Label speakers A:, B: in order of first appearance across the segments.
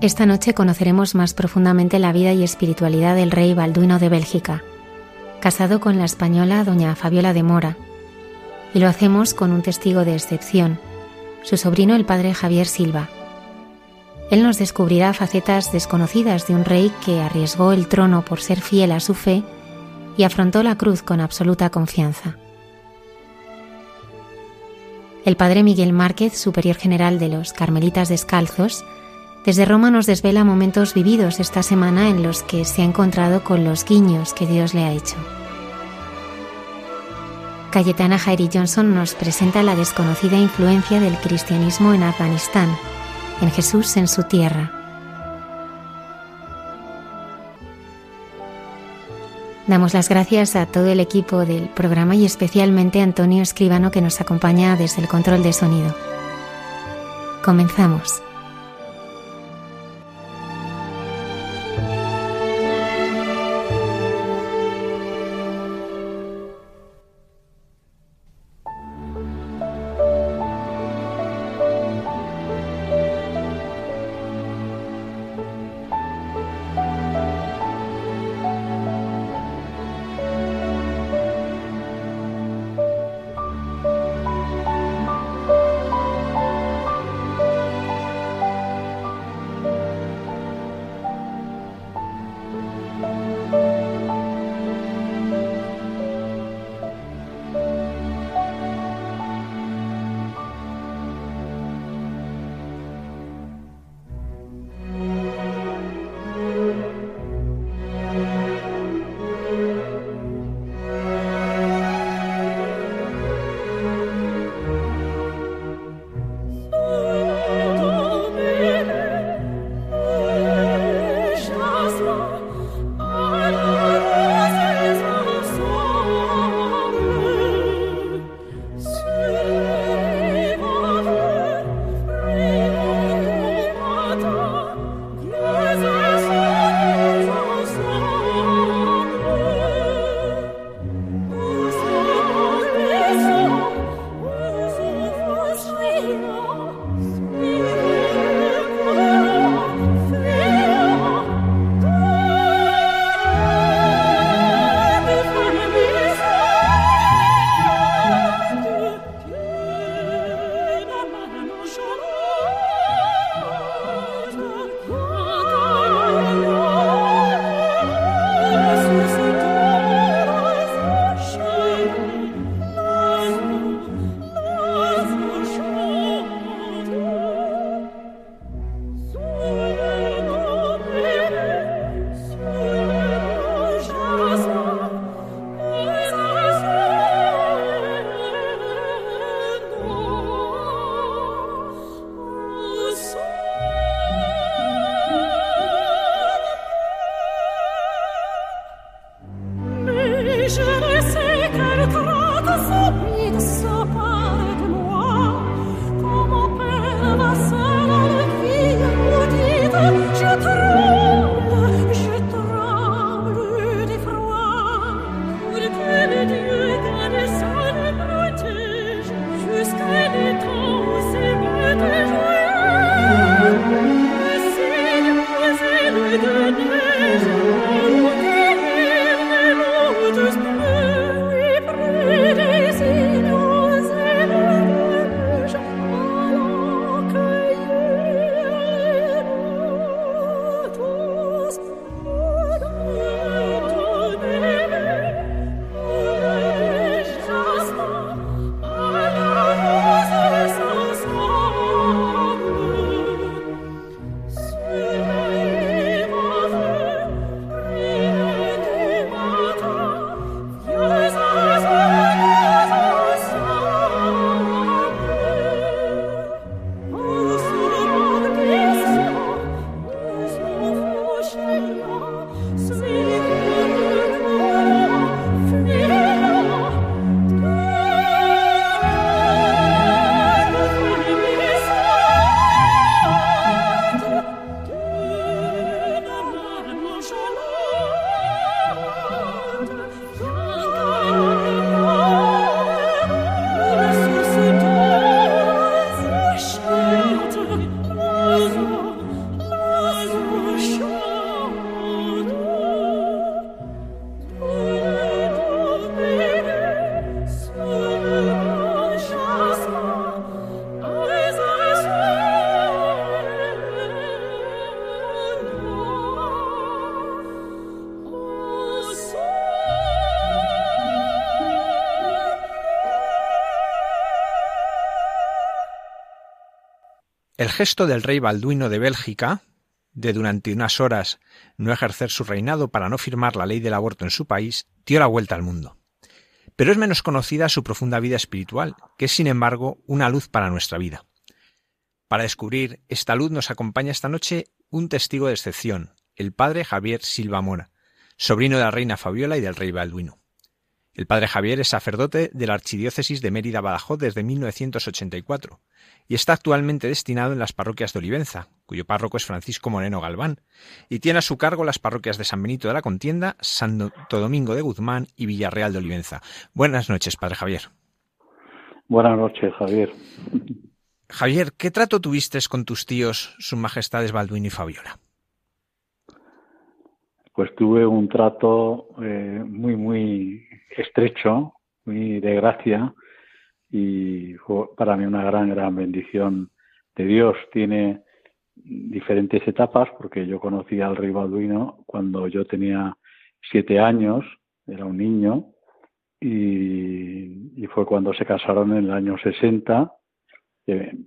A: Esta noche conoceremos más profundamente la vida y espiritualidad del rey Balduino de Bélgica, casado con la española doña Fabiola de Mora, y lo hacemos con un testigo de excepción, su sobrino el padre Javier Silva. Él nos descubrirá facetas desconocidas de un rey que arriesgó el trono por ser fiel a su fe y afrontó la cruz con absoluta confianza. El padre Miguel Márquez, superior general de los Carmelitas Descalzos, desde Roma nos desvela momentos vividos esta semana en los que se ha encontrado con los guiños que Dios le ha hecho. Cayetana Jairi Johnson nos presenta la desconocida influencia del cristianismo en Afganistán, en Jesús en su tierra. Damos las gracias a todo el equipo del programa y especialmente a Antonio Escribano que nos acompaña desde el control de sonido. Comenzamos.
B: El gesto del rey Balduino de Bélgica, de durante unas horas no ejercer su reinado para no firmar la ley del aborto en su país, dio la vuelta al mundo. Pero es menos conocida su profunda vida espiritual, que es sin embargo una luz para nuestra vida. Para descubrir esta luz nos acompaña esta noche un testigo de excepción, el padre Javier Silva Mora, sobrino de la reina Fabiola y del rey Balduino. El padre Javier es sacerdote de la Archidiócesis de Mérida Badajoz desde 1984 y está actualmente destinado en las parroquias de Olivenza, cuyo párroco es Francisco Moreno Galván, y tiene a su cargo las parroquias de San Benito de la Contienda, Santo Domingo de Guzmán y Villarreal de Olivenza. Buenas noches, padre Javier.
C: Buenas noches, Javier.
B: Javier, ¿qué trato tuviste con tus tíos, sus majestades Balduino y Fabiola?
C: Pues tuve un trato eh, muy, muy estrecho, muy de gracia, y fue para mí una gran, gran bendición de Dios. Tiene diferentes etapas, porque yo conocí al rey Balduino cuando yo tenía siete años, era un niño, y, y fue cuando se casaron en el año 60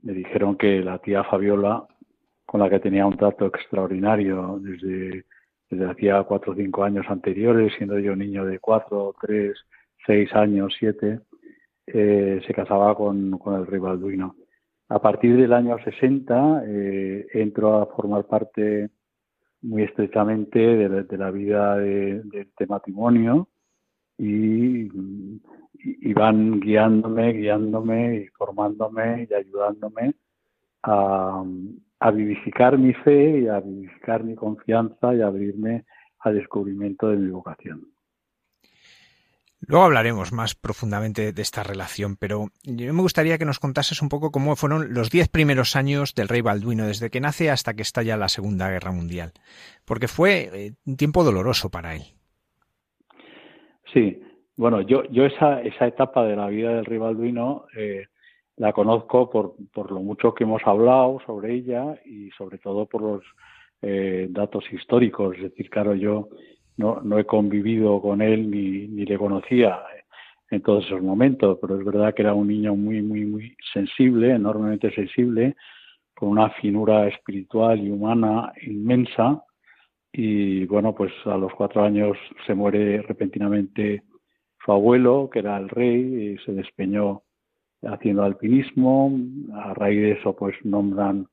C: me dijeron que la tía Fabiola, con la que tenía un trato extraordinario desde, desde hacía cuatro o cinco años anteriores, siendo yo niño de cuatro, tres, seis años, siete, eh, se casaba con, el rey Balduino. A partir del año 60 eh, entró a formar parte muy estrechamente de la, vida de este matrimonio y, y, van guiándome, guiándome y formándome y ayudándome a, a vivificar mi fe y a vivificar mi confianza y a abrirme al descubrimiento de mi vocación.
B: Luego hablaremos más profundamente de esta relación, pero yo me gustaría que nos contases un poco cómo fueron los diez primeros años del rey Balduino, desde que nace hasta que estalla la Segunda Guerra Mundial, porque fue eh, un tiempo doloroso para él.
C: Sí, bueno, yo, yo esa, esa etapa de la vida del Rivalduino eh, la conozco por, por lo mucho que hemos hablado sobre ella y sobre todo por los eh, datos históricos. Es decir, claro, yo no, no he convivido con él ni, ni le conocía en todos esos momentos, pero es verdad que era un niño muy, muy, muy sensible, enormemente sensible, con una finura espiritual y humana inmensa y bueno, pues a los cuatro años se muere repentinamente su abuelo, que era el rey, y se despeñó haciendo alpinismo. A raíz de eso, pues nombran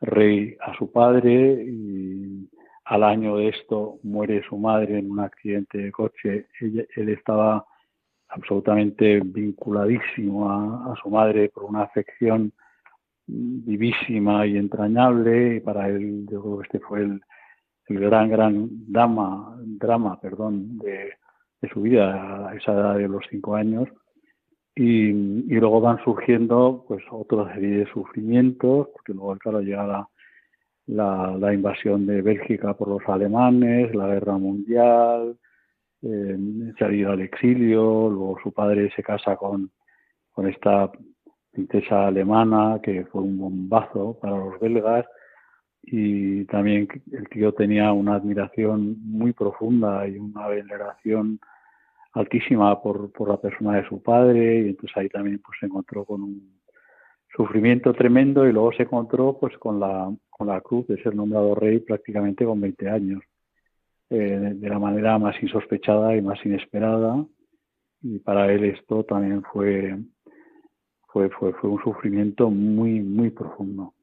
C: rey a su padre y al año de esto muere su madre en un accidente de coche. él estaba absolutamente vinculadísimo a, su madre por una afección vivísima y entrañable y para él yo creo que este fue el, gran, gran drama, drama perdón, de, su vida a esa edad de los cinco años. Y, luego van surgiendo pues otra serie de sufrimientos, porque luego, claro, llega la, la, la invasión de Bélgica por los alemanes, la guerra mundial, eh, salir al exilio, luego su padre se casa con, con esta princesa alemana que fue un bombazo para los belgas y también el tío tenía una admiración muy profunda y una veneración altísima por, por la persona de su padre y entonces ahí también pues se encontró con un sufrimiento tremendo y luego se encontró pues con la con la cruz de ser nombrado rey prácticamente con 20 años eh, de la manera más insospechada y más inesperada y para él esto también fue fue fue, fue un sufrimiento muy muy profundo.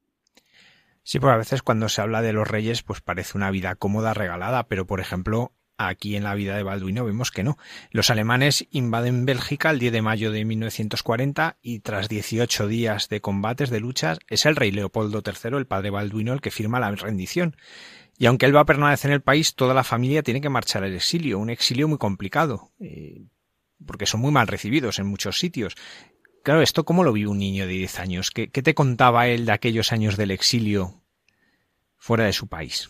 B: Sí, porque a veces cuando se habla de los reyes, pues parece una vida cómoda, regalada, pero por ejemplo, aquí en la vida de Balduino vemos que no. Los alemanes invaden Bélgica el 10 de mayo de 1940 y tras 18 días de combates, de luchas, es el rey Leopoldo III, el padre Balduino, el que firma la rendición. Y aunque él va a permanecer en el país, toda la familia tiene que marchar al exilio, un exilio muy complicado, eh, porque son muy mal recibidos en muchos sitios. Claro, ¿esto cómo lo vive un niño de 10 años? ¿Qué, ¿Qué, te contaba él de aquellos años del exilio fuera de su país?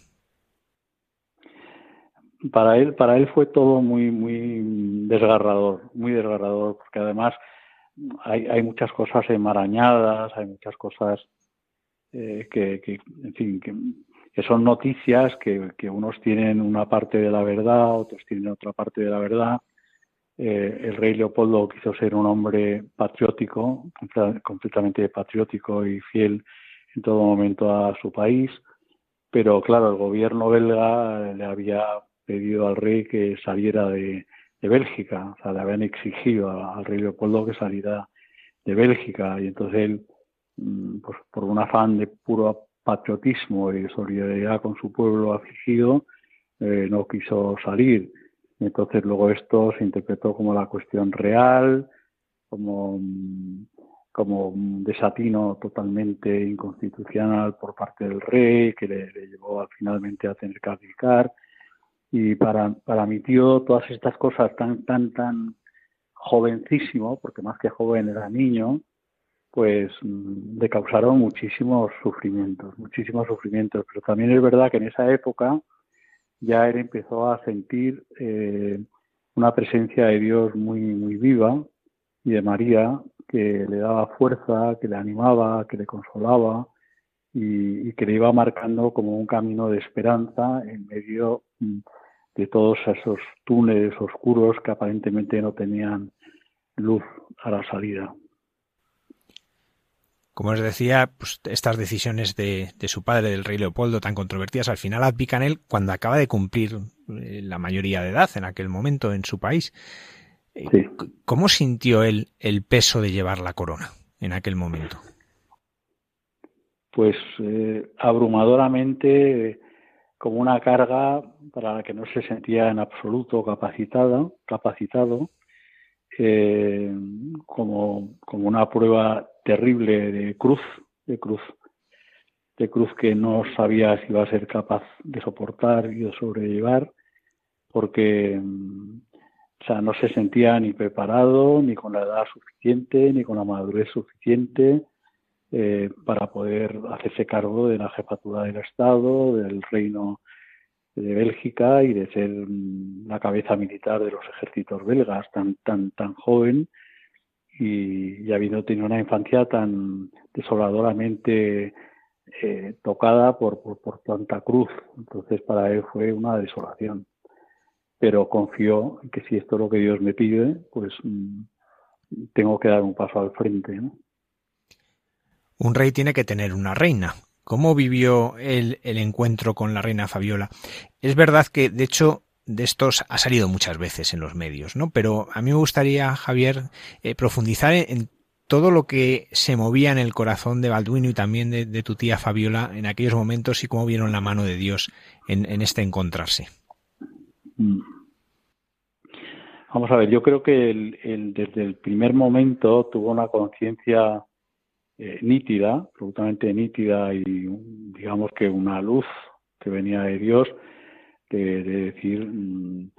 C: Para él, para él fue todo muy, muy desgarrador, muy desgarrador, porque además hay, muchas cosas enmarañadas, hay muchas cosas eh, que, en fin, que, son noticias que, que unos tienen una parte de la verdad, otros tienen otra parte de la verdad. Eh, el rey Leopoldo quiso ser un hombre patriótico, completamente patriótico y fiel en todo momento a su país, pero claro, el gobierno belga le había pedido al rey que saliera de, Bélgica, o sea, le habían exigido al rey Leopoldo que saliera de Bélgica y entonces él, mm, pues por un afán de puro patriotismo y solidaridad con su pueblo afligido, eh, no quiso salir. Entonces luego esto se interpretó como la cuestión real, como, como un desatino totalmente inconstitucional por parte del rey, que le, llevó finalmente a tener que abdicar. Y para, para mi tío todas estas cosas tan, tan, tan jovencísimo, porque más que joven era niño, pues mm, le causaron muchísimos sufrimientos, muchísimos sufrimientos. Pero también es verdad que en esa época ya él empezó a sentir eh, una presencia de Dios muy, muy viva y de María que le daba fuerza, que le animaba, que le consolaba y, que le iba marcando como un camino de esperanza en medio mm, de todos esos túneles oscuros que aparentemente no tenían luz a la salida.
B: Como os decía, pues estas decisiones de, su padre, del rey Leopoldo, tan controvertidas, al final abdican él cuando acaba de cumplir eh, la mayoría de edad en aquel momento en su país. Eh, ¿Cómo sintió él el peso de llevar la corona en aquel momento?
C: Pues eh, abrumadoramente como una carga para la que no se sentía en absoluto capacitado, capacitado eh, como, como una prueba terrible de cruz, de cruz, de cruz que no sabía si iba a ser capaz de soportar y de sobrellevar, porque o sea, no se sentía ni preparado, ni con la edad suficiente, ni con la madurez suficiente eh, para poder hacerse cargo de la jefatura del Estado, del reino de Bélgica y de ser la cabeza militar de los ejércitos belgas tan tan tan joven y, habiendo tenido una infancia tan desoladoramente eh, tocada por, por, tanta cruz. Entonces para él fue una desolación. Pero confió en que si esto es lo que Dios me pide, pues mm, tengo que dar un paso al frente.
B: Un rey tiene que tener una reina, ¿Cómo vivió el, el encuentro con la reina Fabiola? Es verdad que, de hecho, de estos ha salido muchas veces en los medios, ¿no? Pero a mí me gustaría, Javier, eh, profundizar en, todo lo que se movía en el corazón de Balduino y también de, tu tía Fabiola en aquellos momentos y cómo vieron la mano de Dios en, este encontrarse.
C: Mm. Vamos a ver, yo creo que desde el primer momento tuvo una conciencia eh, nítida, absolutamente nítida y digamos que una luz que venía de Dios, de, decir, mm,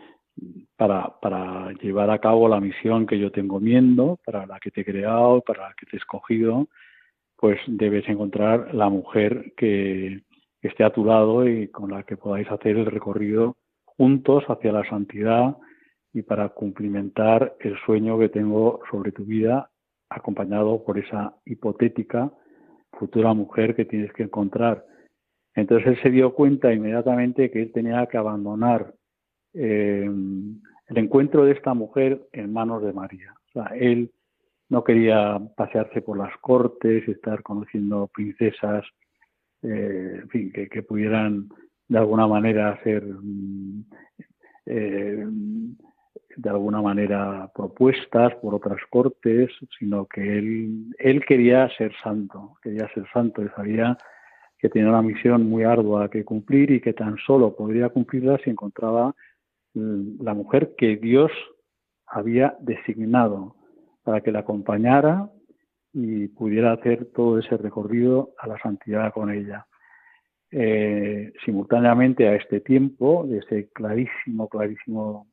C: para, para llevar a cabo la misión que yo tengo viendo, para la que te he creado, para la que te he escogido, pues debes encontrar la mujer que esté a tu lado y con la que podáis hacer el recorrido juntos hacia la santidad y para cumplimentar el sueño que tengo sobre tu vida acompañado por esa hipotética futura mujer que tienes que encontrar. Entonces él se dio cuenta inmediatamente que él tenía que abandonar eh, el encuentro de esta mujer en manos de María. O sea, él no quería pasearse por las cortes, estar conociendo princesas, eh, en fin, que, pudieran de alguna manera ser mm, eh, de alguna manera propuestas por otras cortes, sino que él, él quería ser santo, quería ser santo y sabía que tenía una misión muy ardua que cumplir y que tan solo podría cumplirla si encontraba mm, la mujer que Dios había designado para que la acompañara y pudiera hacer todo ese recorrido a la santidad con ella. Eh, simultáneamente a este tiempo, de ese clarísimo, clarísimo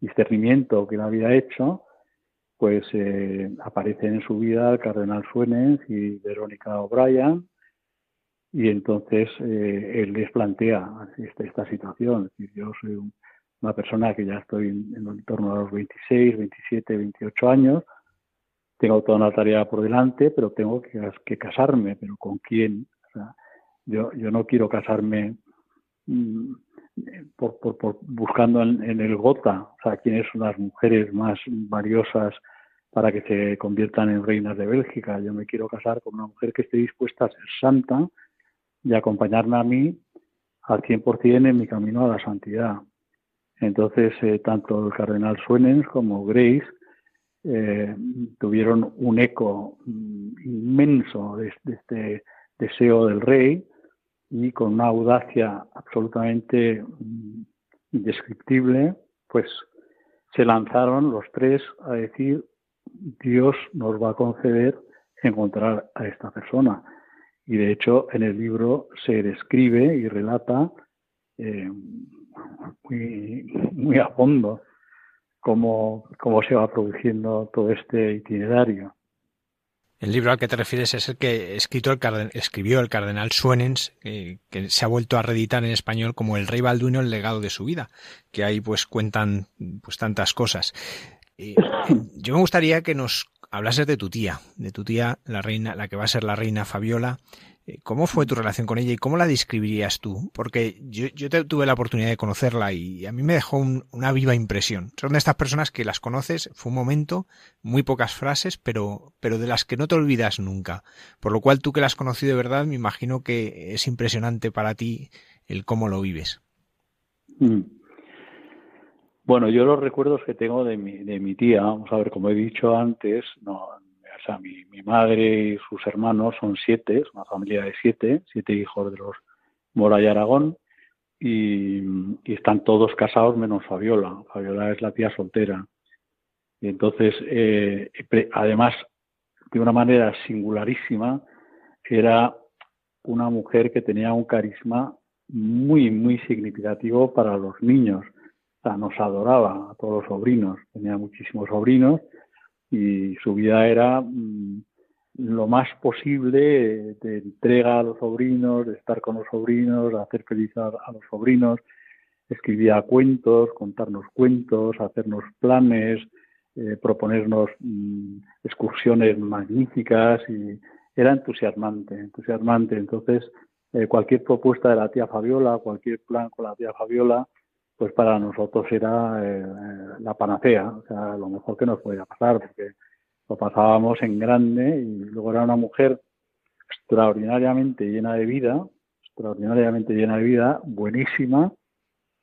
C: discernimiento que él había hecho, pues eh, aparecen en su vida el cardenal Suenes y Verónica O'Brien, y entonces eh, él les plantea esta, esta situación. yo soy una persona que ya estoy en, torno a los 26, 27, 28 años, tengo toda una tarea por delante, pero tengo que, casarme, pero ¿con quién? yo, yo no quiero casarme mm, buscando en, el Gota, o sea, quiénes son las mujeres más valiosas para que se conviertan en reinas de Bélgica. Yo me quiero casar con una mujer que esté dispuesta a ser santa y acompañarme a mí al 100% en mi camino a la santidad. Entonces, eh, tanto el cardenal Suenens como Grace eh, tuvieron un eco mm, inmenso de, este deseo del rey y con una audacia absolutamente mm, indescriptible, pues se lanzaron los tres a decir, Dios nos va a conceder encontrar a esta persona. Y de hecho en el libro se describe y relata eh, muy, muy a fondo cómo, cómo se va produciendo todo este itinerario.
B: El libro al que te refieres es el que escrito el escribió el cardenal Suenens, que se ha vuelto a reeditar en español como El Rey Balduino, el legado de su vida, que ahí pues cuentan pues tantas cosas. yo me gustaría que nos hablases de tu tía, de tu tía, la reina, la que va a ser la reina Fabiola, eh, ¿Cómo fue tu relación con ella y cómo la describirías tú? Porque yo, tuve la oportunidad de conocerla y a mí me dejó una viva impresión. Son de estas personas que las conoces, fue un momento, muy pocas frases, pero, pero de las que no te olvidas nunca. Por lo cual tú que la has conocido de verdad, me imagino que es impresionante para ti el cómo lo vives.
C: Mm. Bueno, yo los recuerdos que tengo de mi, de mi tía, vamos a ver, como he dicho antes, no, o sea, mi, madre y sus hermanos son siete, es una familia de siete, siete hijos de los Mora y Aragón, y, están todos casados menos Fabiola. Fabiola es la tía soltera. Y entonces, eh, además, de una manera singularísima, era una mujer que tenía un carisma muy, muy significativo para los niños. O sea, nos adoraba a todos los sobrinos. Tenía muchísimos sobrinos y su vida era mm, lo más posible de entrega a los sobrinos, de estar con los sobrinos, de hacer feliz a, los sobrinos. Escribía cuentos, contarnos cuentos, hacernos planes, eh, proponernos mm, excursiones magníficas y era entusiasmante, entusiasmante. Entonces, eh, cualquier propuesta de la tía Fabiola, cualquier plan con la tía Fabiola, pues para nosotros era eh, la panacea, o sea, lo mejor que nos podía pasar, porque lo pasábamos en grande y luego era una mujer extraordinariamente llena de vida, extraordinariamente llena de vida, buenísima,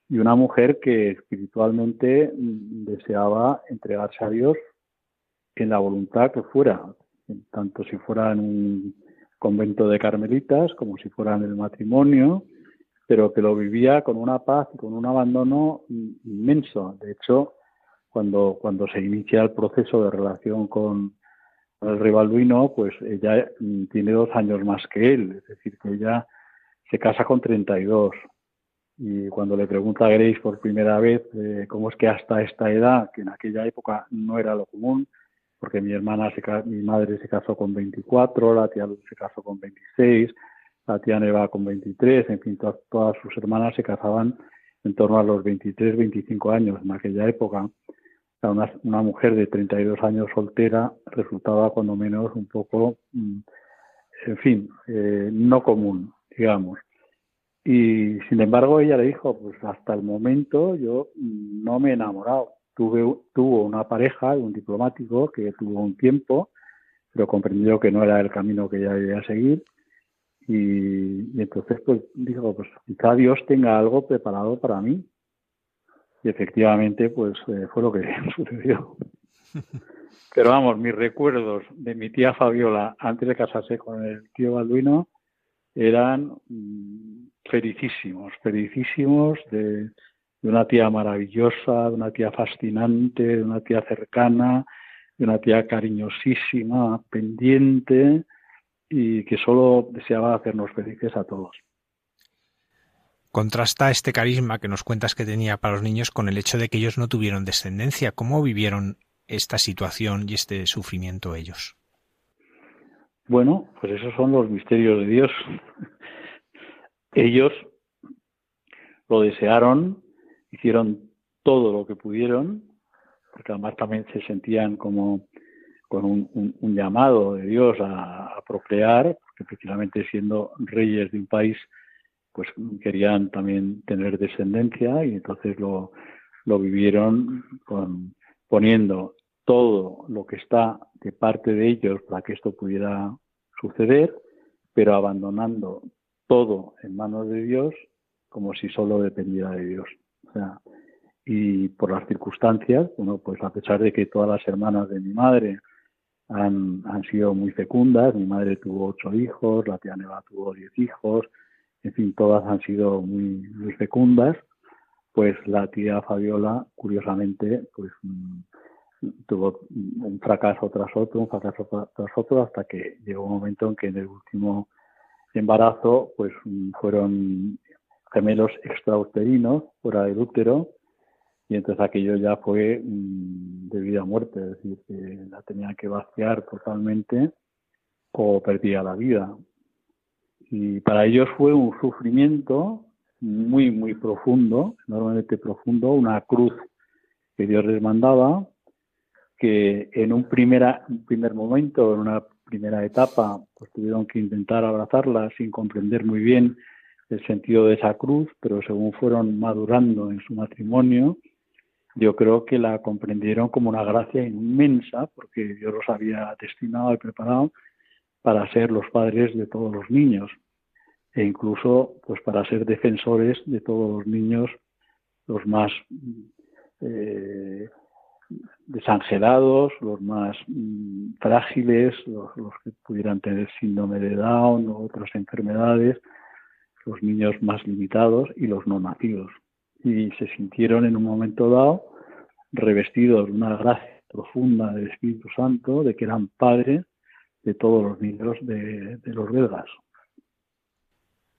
C: y una mujer que espiritualmente mm, deseaba entregarse a Dios en la voluntad que fuera, tanto si fuera en un convento de carmelitas como si fuera en el matrimonio, pero que lo vivía con una paz y con un abandono inmenso. De hecho, cuando, cuando se inicia el proceso de relación con, el rey Balduino, pues ella mm, tiene dos años más que él, es decir, que ella se casa con 32. Y cuando le pregunta a Grace por primera vez eh, cómo es que hasta esta edad, que en aquella época no era lo común, porque mi hermana, se, mi madre se casó con 24, la tía se casó con 26, la tía Neva con 23, en fin, todas, sus hermanas se casaban en torno a los 23, 25 años en aquella época. Una, mujer de 32 años soltera resultaba cuando menos un poco, mm, en fin, eh, no común, digamos. Y sin embargo ella le dijo, pues hasta el momento yo no me he enamorado. Tuve, tuvo una pareja, un diplomático que tuvo un tiempo, pero comprendió que no era el camino que ella debía seguir y, entonces, pues dijo, pues quizá Dios tenga algo preparado para mí. Y efectivamente, pues eh, fue lo que sucedió. Pero vamos, mis recuerdos de mi tía Fabiola antes de casarse con el tío Balduino eran mm, felicísimos, felicísimos de una tía maravillosa, de una tía fascinante, de una tía cercana, de una tía cariñosísima, pendiente, y que solo deseaba hacernos felices a todos.
B: Contrasta este carisma que nos cuentas que tenía para los niños con el hecho de que ellos no tuvieron descendencia. ¿Cómo vivieron esta situación y este sufrimiento ellos?
C: Bueno, pues esos son los misterios de Dios. ellos lo desearon, hicieron todo lo que pudieron, porque además también se sentían como con un, llamado de Dios a, procrear, porque efectivamente siendo reyes de un país, pues querían también tener descendencia y entonces lo, lo vivieron con, poniendo todo lo que está de parte de ellos para que esto pudiera suceder, pero abandonando todo en manos de Dios como si solo dependiera de Dios. O sea, y por las circunstancias, bueno, pues a pesar de que todas las hermanas de mi madre han, han sido muy fecundas, mi madre tuvo ocho hijos, la tía Neva tuvo diez hijos, en fin, todas han sido muy, muy fecundas, pues la tía Fabiola, curiosamente, pues mm, tuvo un fracaso tras otro, un fracaso tras otro, hasta que llegó un momento en que en el último embarazo, pues mm, fueron gemelos extrauterinos fuera del útero, y entonces aquello ya fue mm, de vida a muerte, es decir, que la tenía que vaciar totalmente o perdía la vida. Y para ellos fue un sufrimiento muy, muy profundo, enormemente profundo, una cruz que Dios les mandaba, que en un, primera, un primer momento, en una primera etapa, pues tuvieron que intentar abrazarla sin comprender muy bien el sentido de esa cruz, pero según fueron madurando en su matrimonio, yo creo que la comprendieron como una gracia inmensa, porque Dios los había destinado y preparado para ser los padres de todos los niños e incluso pues para ser defensores de todos los niños los más eh, desangelados, los más mm, frágiles, los, los, que pudieran tener síndrome de Down o otras enfermedades, los niños más limitados y los no nacidos. Y se sintieron en un momento dado revestidos de una gracia profunda del Espíritu Santo, de que eran padres de todos los niños de, los belgas.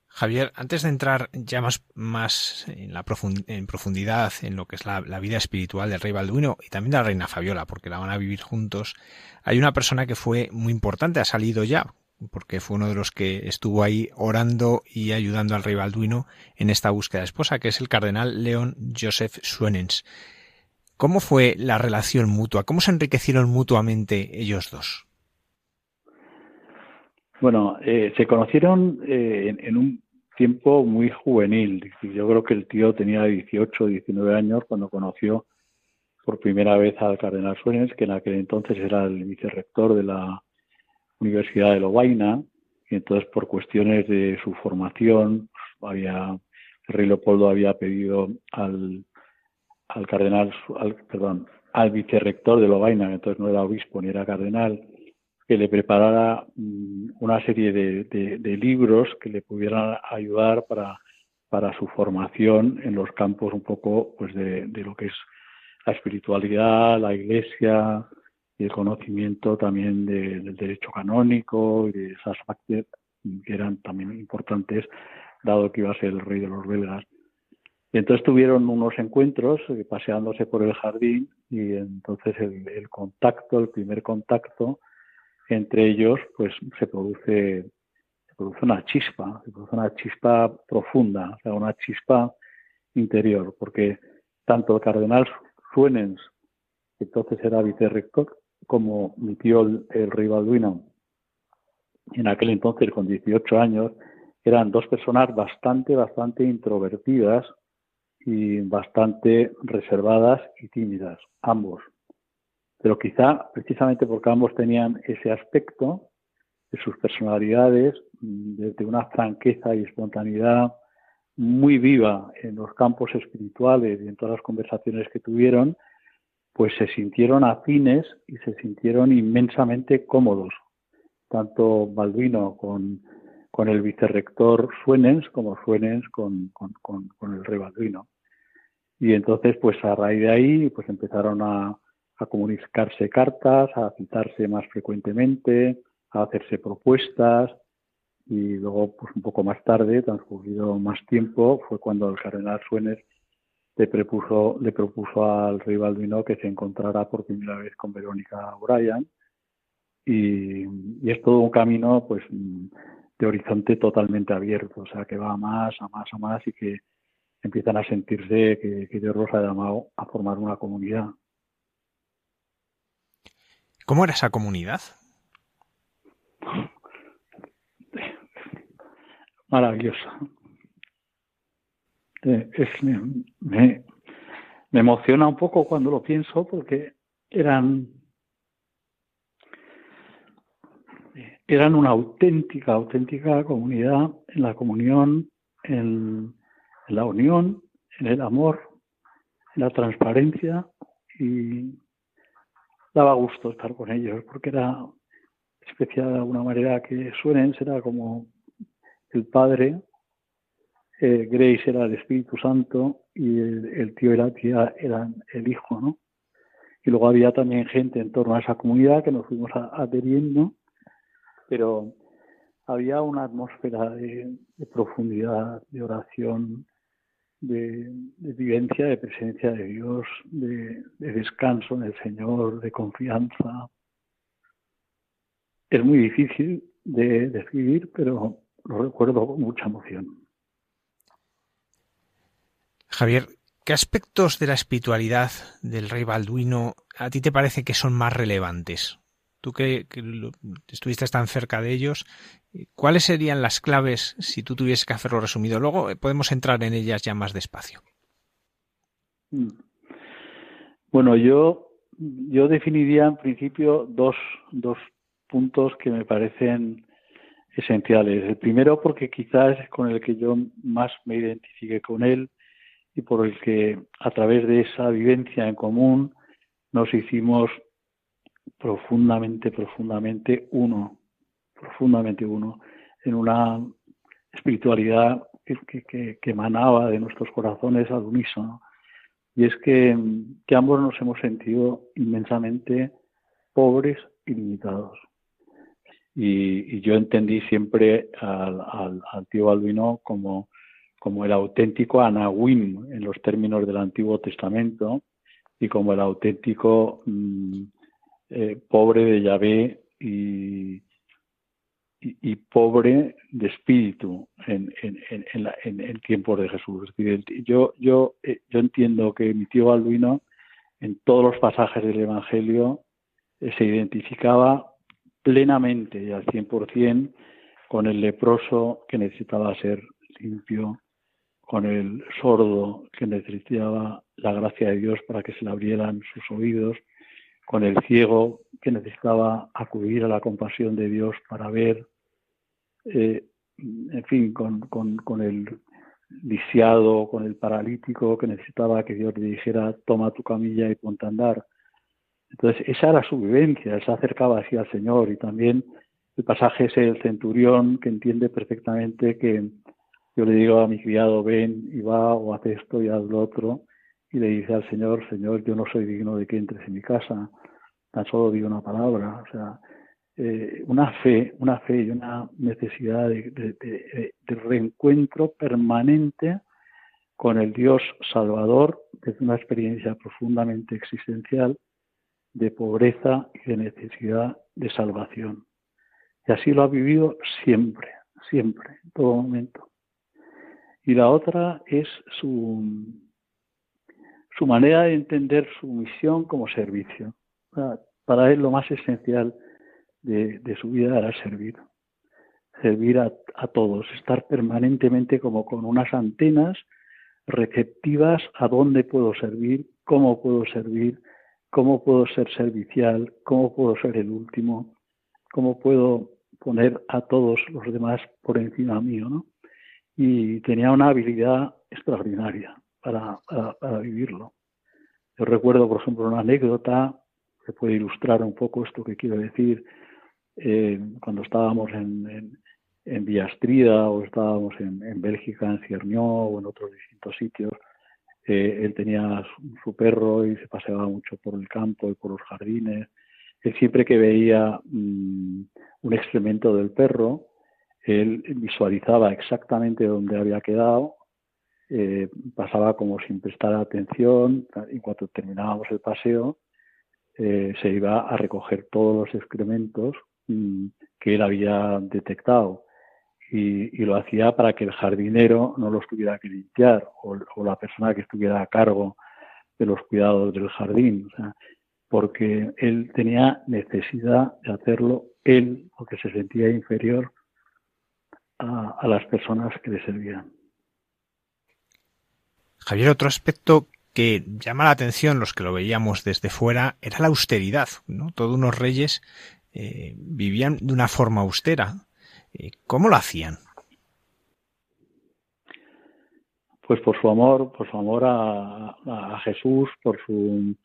B: Javier, antes de entrar ya más, más en, la en profundidad en lo que es la, vida espiritual del rey Balduino y también de la reina Fabiola, porque la van a vivir juntos, hay una persona que fue muy importante, ha salido ya, porque fue uno de los que estuvo ahí orando y ayudando al rey Balduino en esta búsqueda de esposa, que es el cardenal León Joseph Suenens. ¿Cómo fue la relación mutua? ¿Cómo se enriquecieron mutuamente ellos dos?
C: Bueno, eh, se conocieron eh, en, un tiempo muy juvenil. Yo creo que el tío tenía 18, 19 años cuando conoció por primera vez al cardenal Suárez, que en aquel entonces era el vicerrector de la Universidad de Lovaina, y entonces por cuestiones de su formación, había, rey Leopoldo había pedido al, al cardenal, al, perdón, al vicerrector de Lovaina, que entonces no era obispo ni era cardenal, que le preparara mm, una serie de, libros que le pudieran ayudar para, para su formación en los campos un poco pues de, lo que es la espiritualidad, la iglesia y el conocimiento también del derecho canónico y de esas factores que eran también importantes dado que iba a ser el rey de los belgas. Entonces tuvieron unos encuentros eh, paseándose por el jardín y entonces el contacto, el primer contacto, entre ellos pues se produce se produce una chispa, se produce una chispa profunda, o sea, una chispa interior, porque tanto el cardenal Suenens, que entonces era vicerrector, como mi tío el, rey Balduino, en aquel entonces con 18 años, eran dos personas bastante, bastante introvertidas y bastante reservadas y tímidas, ambos. Pero quizá precisamente porque ambos tenían ese aspecto de sus personalidades, desde una franqueza y espontaneidad muy viva en los campos espirituales y en todas las conversaciones que tuvieron, pues se sintieron afines y se sintieron inmensamente cómodos, tanto Balduino con, con el vicerrector Suenens como Suenens con, con, con el rey Balduino. Y entonces, pues a raíz de ahí, pues empezaron a, a comunicarse cartas, a citarse más frecuentemente, a hacerse propuestas y luego, pues un poco más tarde, transcurrido más tiempo, fue cuando el cardenal Suener le propuso, le propuso al rey Balduino que se encontrara por primera vez con Verónica O'Brien y, es todo un camino pues de horizonte totalmente abierto, o sea que va a más, a más, a más y que empiezan a sentirse que, que Dios los ha llamado a formar una comunidad.
B: ¿Cómo era esa comunidad?
C: Maravillosa. Este, me, emociona un poco cuando lo pienso porque eran eran una auténtica, auténtica comunidad en la comunión, en, la unión, en el amor, en la transparencia y daba gusto estar con ellos porque era especial de alguna manera que suelen será como el padre Grace era el Espíritu Santo y el, tío y la tía eran el Hijo, ¿no? Y luego había también gente en torno a esa comunidad que nos fuimos adheriendo, pero había una atmósfera de, profundidad, de oración, de, vivencia, de presencia de Dios, de, descanso en el Señor, de confianza. Es muy difícil de describir, pero lo recuerdo con mucha emoción.
B: Javier, ¿qué aspectos de la espiritualidad del rey Balduino a ti te parece que son más relevantes? Tú que, estuviste tan cerca de ellos, ¿cuáles serían las claves si tú tuvieses que hacerlo resumido? Luego eh, podemos entrar en ellas ya más despacio.
C: Mm. Bueno, yo, yo definiría en principio dos, dos puntos que me parecen esenciales. El primero porque quizás es con el que yo más me identifique con él y por el que a través de esa vivencia en común nos hicimos profundamente, profundamente uno, profundamente uno, en una espiritualidad que, que, emanaba de nuestros corazones al unísono. Y es que, que ambos nos hemos sentido inmensamente pobres y limitados. Y, yo entendí siempre al, al, tío Albino como, como el auténtico Anahuim en los términos del Antiguo Testamento y como el auténtico mm, eh, pobre de Yahvé y, pobre de espíritu en, en, en, en, tiempos de Jesús. yo, yo, eh, yo entiendo que mi tío Balduino en todos los pasajes del Evangelio eh, se identificaba plenamente y al 100% con el leproso que necesitaba ser limpio, con el sordo que necesitaba la gracia de Dios para que se le abrieran sus oídos, con el ciego que necesitaba acudir a la compasión de Dios para ver, eh, en fin, con, el lisiado, con el paralítico que necesitaba que Dios le dijera, toma tu camilla y ponte a andar. Entonces, esa era su vivencia, él se acercaba así al Señor y también el pasaje es el centurión que entiende perfectamente que yo le digo a mi criado, ven y va o haz esto y haz lo otro, y le dice al Señor, Señor, yo no soy digno de que entres en mi casa, tan solo digo una palabra, o sea, eh, una fe, una fe y una necesidad de, de, reencuentro permanente con el Dios Salvador, es una experiencia profundamente existencial de pobreza y de necesidad de salvación. Y así lo ha vivido siempre, siempre, en todo momento. Y la otra es su, manera de entender su misión como servicio. Para él lo más esencial de, su vida era servir. Servir a, a todos, estar permanentemente como con unas antenas receptivas a dónde puedo servir, cómo puedo servir, cómo puedo ser servicial, cómo puedo ser el último, cómo puedo poner a todos los demás por encima mío, ¿no? Y tenía una habilidad extraordinaria para, vivirlo. Yo recuerdo, por ejemplo, una anécdota que puede ilustrar un poco esto que quiero decir. Eh, cuando estábamos en, en, en o estábamos en, Bélgica, en Ciernió o en otros distintos sitios, él tenía su, perro y se paseaba mucho por el campo y por los jardines. Él siempre que veía mm, un excremento del perro, él visualizaba exactamente dónde había quedado, eh, pasaba como sin prestar atención y cuando terminábamos el paseo eh, se iba a recoger todos los excrementos mm, que él había detectado y, lo hacía para que el jardinero no los tuviera que limpiar o, la persona que estuviera a cargo de los cuidados del jardín, porque él tenía necesidad de hacerlo él, porque se sentía inferior a, a las personas que le servían.
B: Javier, otro aspecto que llama la atención los que lo veíamos desde fuera era la austeridad, ¿no? Todos unos reyes eh, vivían de una forma austera. Eh, ¿Cómo lo hacían?
C: Pues por su amor, por su amor a, Jesús, por sus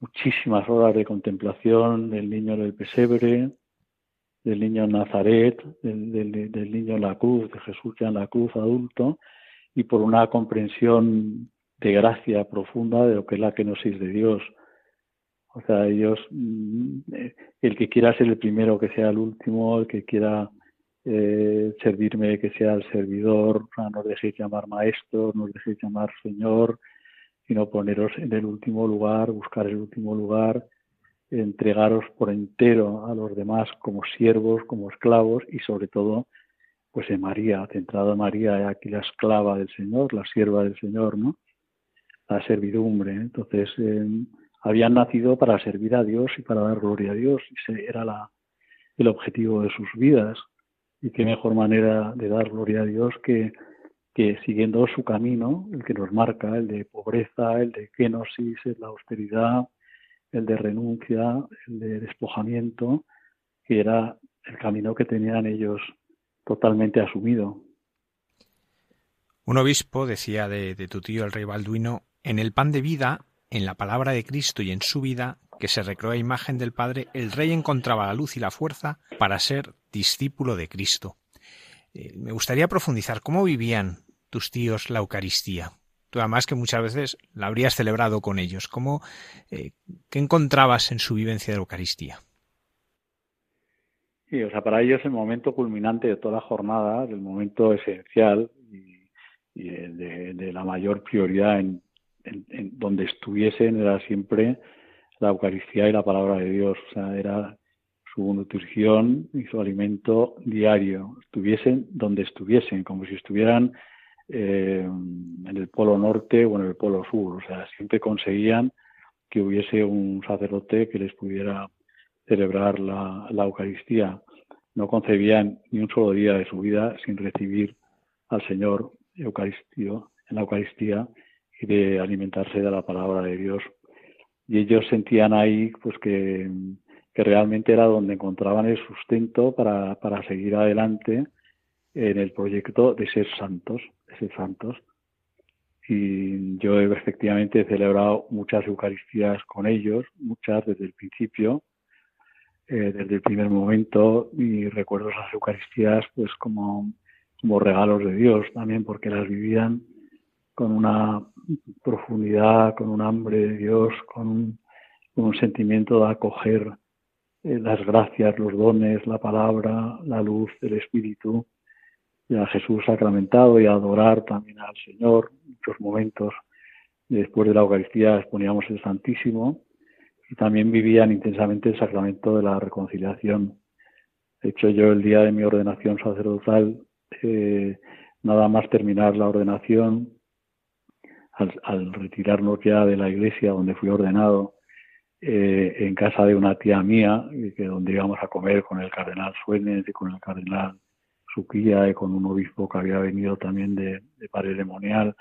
C: muchísimas horas de contemplación del niño del pesebre, del niño Nazaret, del, del, niño en la cruz, de Jesús ya en la cruz adulto, y por una comprensión de gracia profunda de lo que es la kenosis de Dios. O sea, ellos, mm, el que quiera ser el primero, que sea el último, el que quiera eh, servirme, que sea el servidor, no os dejéis llamar maestro, no os dejéis llamar señor, sino poneros en el último lugar, buscar el último lugar, entregaros por entero a los demás como siervos, como esclavos y sobre todo pues en María, centrado en María, aquí la esclava del Señor, la sierva del Señor, ¿no? La servidumbre. Entonces, eh, habían nacido para servir a Dios y para dar gloria a Dios, ese era la, el objetivo de sus vidas. Y qué mejor manera de dar gloria a Dios que, que siguiendo su camino, el que nos marca, el de pobreza, el de kenosis, la austeridad, el de renuncia, el de despojamiento, que era el camino que tenían ellos totalmente asumido.
B: Un obispo decía de, tu tío el rey Balduino, en el pan de vida, en la palabra de Cristo y en su vida, que se recreó a imagen del Padre, el rey encontraba la luz y la fuerza para ser discípulo de Cristo. Eh, me gustaría profundizar cómo vivían tus tíos la Eucaristía. Además que muchas veces la habrías celebrado con ellos. ¿Cómo, eh, ¿Qué encontrabas en su vivencia de Eucaristía?
C: Sí, o sea, para ellos el momento culminante de toda la jornada, el momento esencial y, de, la mayor prioridad en, donde estuviesen era siempre la Eucaristía y la palabra de Dios. O sea, era su nutrición y su alimento diario. Estuviesen donde estuviesen, como si estuvieran eh, en el polo norte o en el polo sur. O sea, siempre conseguían que hubiese un sacerdote que les pudiera celebrar la, Eucaristía. No concebían ni un solo día de su vida sin recibir al Señor Eucaristio, en la Eucaristía y de alimentarse de la palabra de Dios. Y ellos sentían ahí pues que, realmente era donde encontraban el sustento para, para seguir adelante en el proyecto de ser santos, de ser santos. Y yo efectivamente he celebrado muchas Eucaristías con ellos, muchas desde el principio, eh, desde el primer momento y recuerdo las Eucaristías pues como, como regalos de Dios también porque las vivían con una profundidad, con un hambre de Dios, con un, sentimiento de acoger eh, las gracias, los dones, la palabra, la luz del Espíritu, a Jesús sacramentado y a adorar también al Señor. muchos momentos después de la Eucaristía exponíamos el Santísimo y también vivían intensamente el sacramento de la reconciliación. De hecho, yo el día de mi ordenación sacerdotal, eh, nada más terminar la ordenación, al, retirarnos ya de la iglesia donde fui ordenado, eh, en casa de una tía mía, que donde íbamos a comer con el cardenal Suárez y con el cardenal Suquía y con un obispo que había venido también de, de Paredemonial,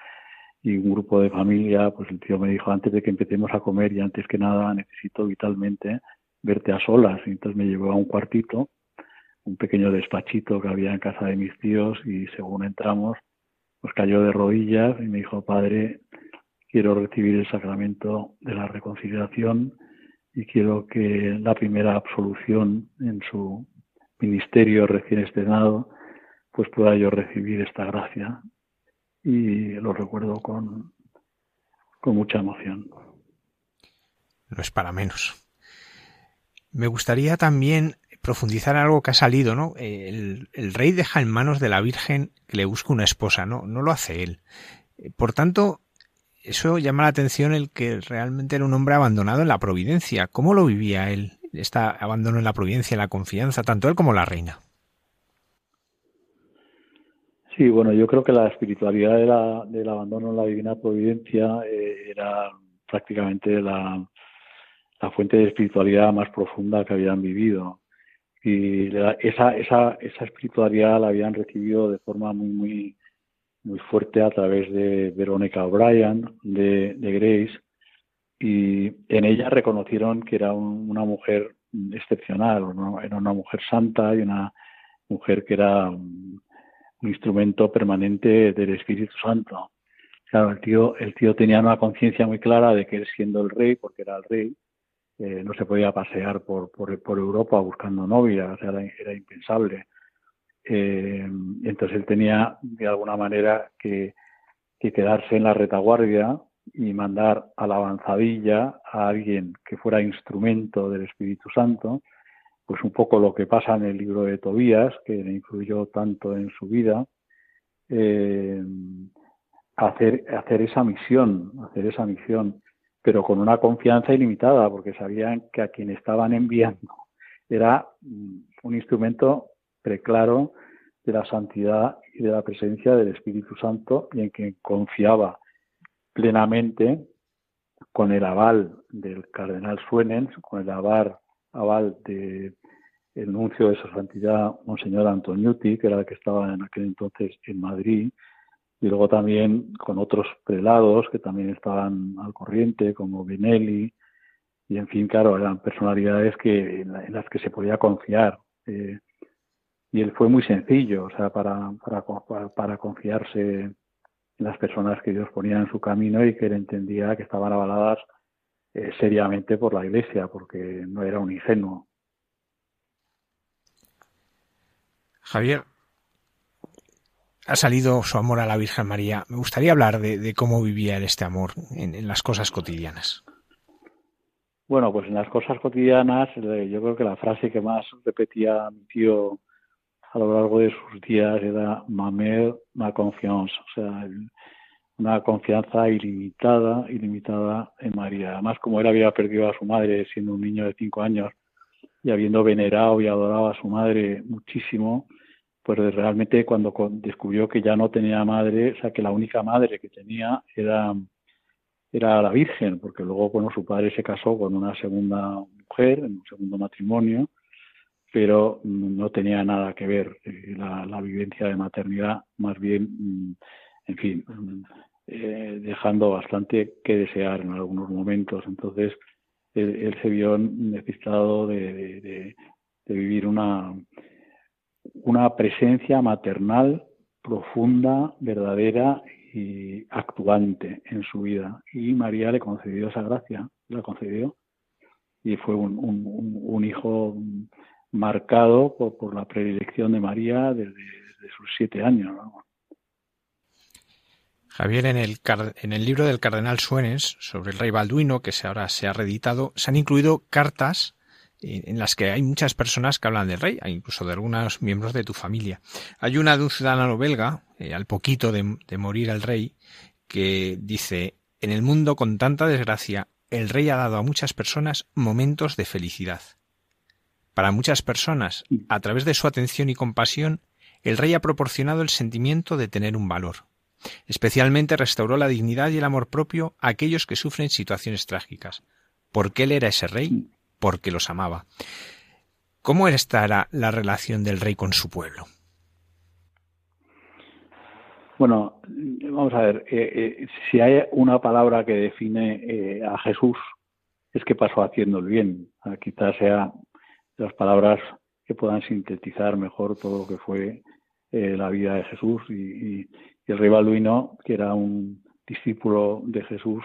C: y un grupo de familia, pues el tío me dijo, antes de que empecemos a comer y antes que nada necesito vitalmente verte a solas. Y entonces me llevó a un cuartito, un pequeño despachito que había en casa de mis tíos y según entramos, pues cayó de rodillas y me dijo, padre, quiero recibir el sacramento de la reconciliación y quiero que la primera absolución en su ministerio recién estrenado, pues pueda yo recibir esta gracia y lo recuerdo con, con mucha emoción.
B: No es para menos. Me gustaría también profundizar en algo que ha salido, ¿no? El, rey deja en manos de la Virgen que le busque una esposa, ¿no? No lo hace él. Por tanto, eso llama la atención el que realmente era un hombre abandonado en la providencia. ¿Cómo lo vivía él? Está abandono en la providencia, en la confianza, tanto él como la reina.
C: Sí, bueno, yo creo que la espiritualidad de la, del abandono en la divina providencia eh, era prácticamente la, fuente de espiritualidad más profunda que habían vivido. Y esa, esa, esa espiritualidad la habían recibido de forma muy, muy, muy fuerte a través de Verónica O'Brien, de, de, Grace, y en ella reconocieron que era una mujer excepcional, era una mujer santa y una mujer que era un, instrumento permanente del Espíritu Santo. Claro, el tío, el tío tenía una conciencia muy clara de que él siendo el rey, porque era el rey, eh, no se podía pasear por, por, Europa buscando novias, era, era impensable. Eh, entonces él tenía de alguna manera que, que quedarse en la retaguardia y mandar a la avanzadilla a alguien que fuera instrumento del Espíritu Santo, pues un poco lo que pasa en el libro de Tobías, que le influyó tanto en su vida, eh, hacer, hacer esa misión, hacer esa misión, pero con una confianza ilimitada, porque sabían que a quien estaban enviando era mm, un instrumento preclaro de la santidad y de la presencia del Espíritu Santo y en quien confiaba plenamente con el aval del cardenal Suenens, con el aval, aval del nuncio de su santidad, Monseñor Antoniuti, que era el que estaba en aquel entonces en Madrid, y luego también con otros prelados que también estaban al corriente, como Benelli, y en fin, claro, eran personalidades que, en, las que se podía confiar. Eh, y él fue muy sencillo, o sea, para, para, confiarse las personas que Dios ponía en su camino y que él entendía que estaban avaladas eh, seriamente por la Iglesia, porque no era un ingenuo.
B: Javier, ha salido su amor a la Virgen María. Me gustaría hablar de, cómo vivía él este amor en, las cosas cotidianas.
C: Bueno, pues en las cosas cotidianas, eh, yo creo que la frase que más repetía mi tío a lo largo de sus días era mamer ma confianza, o sea, una confianza ilimitada, ilimitada en María. Además, como él había perdido a su madre siendo un niño de cinco años y habiendo venerado y adorado a su madre muchísimo, pues realmente cuando descubrió que ya no tenía madre, o sea, que la única madre que tenía era, era la Virgen, porque luego, bueno, su padre se casó con una segunda mujer, en un segundo matrimonio, pero no tenía nada que ver eh, la, vivencia de maternidad, más bien, mm, en fin, mm, eh, dejando bastante que desear en algunos momentos. Entonces, él, se vio necesitado de, vivir una, una presencia maternal profunda, verdadera y actuante en su vida. Y María le concedió esa gracia, la concedió, y fue un, un hijo marcado por, la predilección de María desde, sus siete años.
B: Javier, en el, en el libro del cardenal Suenes sobre el rey Balduino, que ahora se ha reeditado, se han incluido cartas en las que hay muchas personas que hablan del rey, incluso de algunos miembros de tu familia. Hay una de un ciudadano belga, eh, al poquito de, de morir el rey, que dice, en el mundo con tanta desgracia, el rey ha dado a muchas personas momentos de felicidad. Para muchas personas, a través de su atención y compasión, el rey ha proporcionado el sentimiento de tener un valor. Especialmente restauró la dignidad y el amor propio a aquellos que sufren situaciones trágicas. Porque él era ese rey, porque los amaba. ¿Cómo estará la relación del rey con su pueblo?
C: Bueno, vamos a ver, eh, eh, si hay una palabra que define eh, a Jesús, es que pasó haciendo el bien. quizás sea las palabras que puedan sintetizar mejor todo lo que fue la vida de Jesús y, el rey Balduino, que era un discípulo de Jesús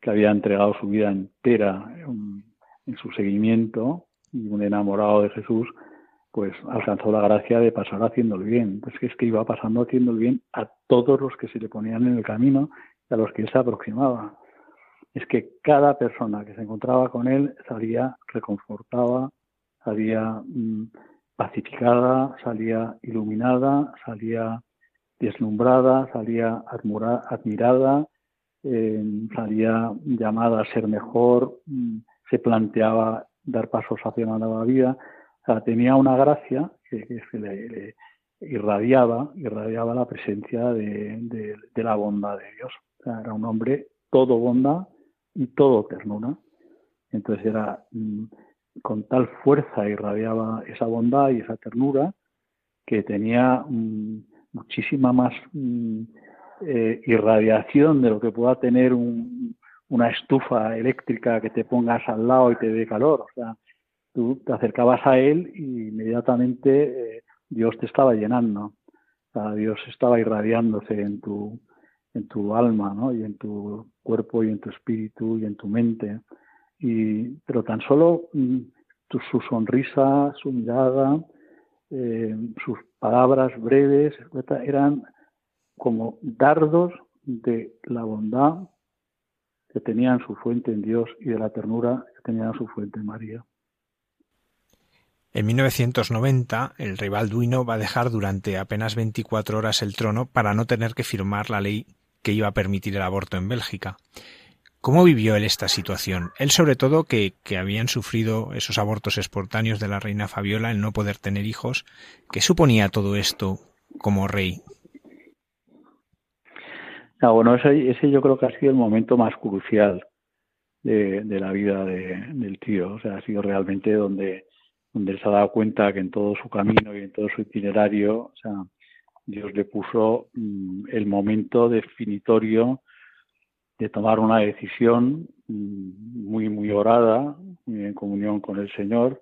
C: que había entregado su vida entera en, su seguimiento y un enamorado de Jesús, pues alcanzó la gracia de pasar haciendo el bien. Entonces es que iba pasando haciendo el bien a todos los que se le ponían en el camino y a los que él se aproximaba. Es que cada persona que se encontraba con él salía reconfortada, salía mm, pacificada, salía iluminada, salía deslumbrada, salía admirada, eh, salía llamada a ser mejor, mm, se planteaba dar pasos hacia una nueva vida. O sea, tenía una gracia que, le, irradiaba, irradiaba la presencia de, la bondad de Dios. Era un hombre todo bondad y todo ternura. Entonces era mm, con tal fuerza irradiaba esa bondad y esa ternura que tenía mm, muchísima más mm, eh, irradiación de lo que pueda tener una estufa eléctrica que te pongas al lado y te dé calor. O sea, tú te acercabas a él y inmediatamente eh, Dios te estaba llenando, Dios estaba irradiándose en tu, tu alma, ¿no? Y en tu cuerpo y en tu espíritu y en tu mente. Y, pero tan solo mm, su sonrisa, su mirada, eh, sus palabras breves, eran como dardos de la bondad que tenían su fuente en Dios y de la ternura que tenían su fuente en María.
B: En 1990, el rey Balduino va a dejar durante apenas 24 horas el trono para no tener que firmar la ley que iba a permitir el aborto en Bélgica. ¿Cómo vivió él esta situación? Él sobre todo que, que, habían sufrido esos abortos espontáneos de la reina Fabiola, el no poder tener hijos. ¿Qué suponía todo esto como rey?
C: Ah, bueno, ese, yo creo que ha sido el momento más crucial de, de la vida de, del tío. O sea, ha sido realmente donde donde se ha dado cuenta que en todo su camino y en todo su itinerario, o sea, Dios le puso mm, el momento definitorio de tomar una decisión mm, muy, muy orada, muy en comunión con el Señor,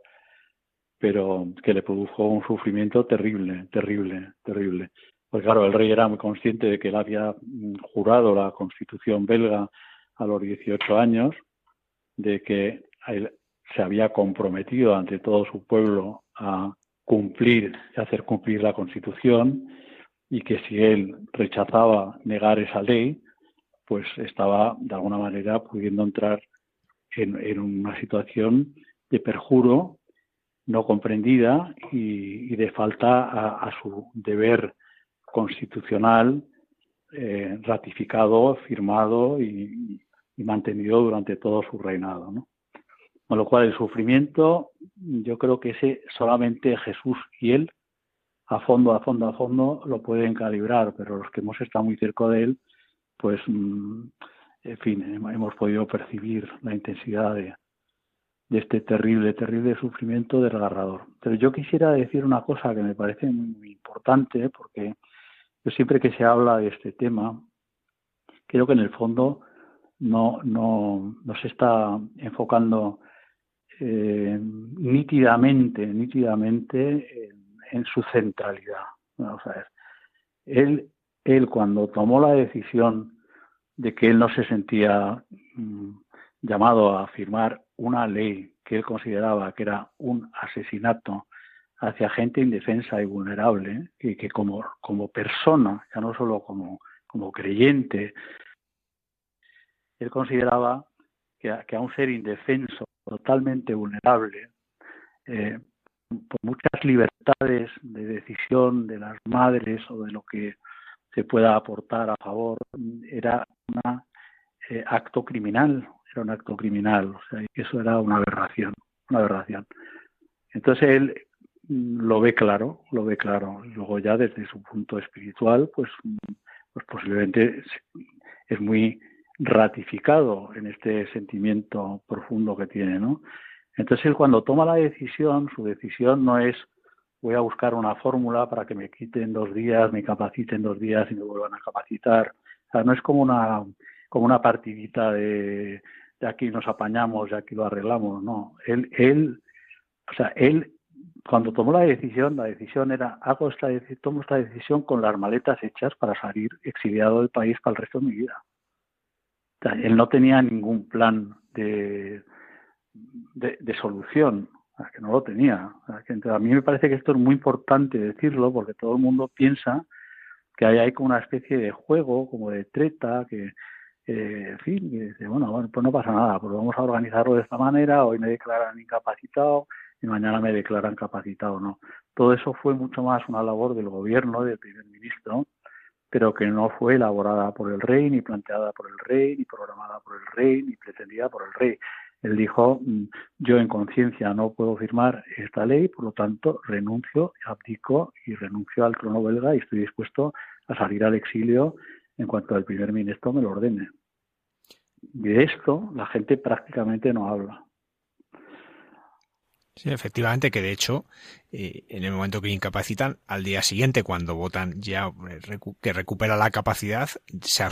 C: pero que le produjo un sufrimiento terrible, terrible, terrible. Porque claro, el rey era muy consciente de que él había mm, jurado la constitución belga a los 18 años, de que se había comprometido ante todo su pueblo a cumplir y hacer cumplir la Constitución y que si él rechazaba negar esa ley, pues estaba de alguna manera pudiendo entrar en, una situación de perjuro no comprendida y, de falta a, su deber constitucional eh, ratificado, firmado y, mantenido durante todo su reinado. ¿no? Con lo cual el sufrimiento, yo creo que ese solamente Jesús y él, a fondo, a fondo, a fondo, lo pueden calibrar, pero los que hemos estado muy cerca de él, pues, mm, en fin, hemos podido percibir la intensidad de, este terrible, terrible sufrimiento desgarrador. Pero yo quisiera decir una cosa que me parece muy, importante, porque yo siempre que se habla de este tema, creo que en el fondo no, no, no se está enfocando eh, nítidamente, nítidamente en, su centralidad. Vamos a ver. Él, él cuando tomó la decisión de que él no se sentía mm, llamado a firmar una ley que él consideraba que era un asesinato hacia gente indefensa y vulnerable, y que como, como persona, ya no solo como, como creyente, él consideraba que a un ser indefenso totalmente vulnerable, eh, por muchas libertades de decisión de las madres o de lo que se pueda aportar a favor, era un eh, acto criminal, era un acto criminal, o sea, eso era una aberración, una aberración. Entonces él mm, lo ve claro, lo ve claro. Luego ya desde su punto espiritual, pues, pues posiblemente es muy ratificado en este sentimiento profundo que tiene, ¿no? Entonces él cuando toma la decisión, su decisión no es voy a buscar una fórmula para que me quiten dos días, me capaciten dos días y me vuelvan a capacitar. O sea, no es como una como una partidita de, de aquí nos apañamos, de aquí lo arreglamos, no. Él, él, o sea, él cuando tomó la decisión, la decisión era hago esta tomo esta decisión con las maletas hechas para salir exiliado del país para el resto de mi vida él no tenía ningún plan de, de, solución, que no lo tenía. a mí me parece que esto es muy importante decirlo porque todo el mundo piensa que hay, hay como una especie de juego, como de treta, que, en fin, que dice, bueno, bueno, pues no pasa nada, pues vamos a organizarlo de esta manera, hoy me declaran incapacitado y mañana me declaran capacitado, no. Todo eso fue mucho más una labor del gobierno, del primer ministro, pero que no fue elaborada por el rey, ni planteada por el rey, ni programada por el rey, ni pretendida por el rey. Él dijo, mm, yo en conciencia no puedo firmar esta ley, por lo tanto renuncio, abdico y renuncio al trono belga y estoy dispuesto a salir al exilio en cuanto el primer ministro me lo ordene. De esto la gente prácticamente no habla.
B: Sí, efectivamente, que de hecho, eh, en el momento que incapacitan, al día siguiente, cuando votan ya eh, que recupera la capacidad, se,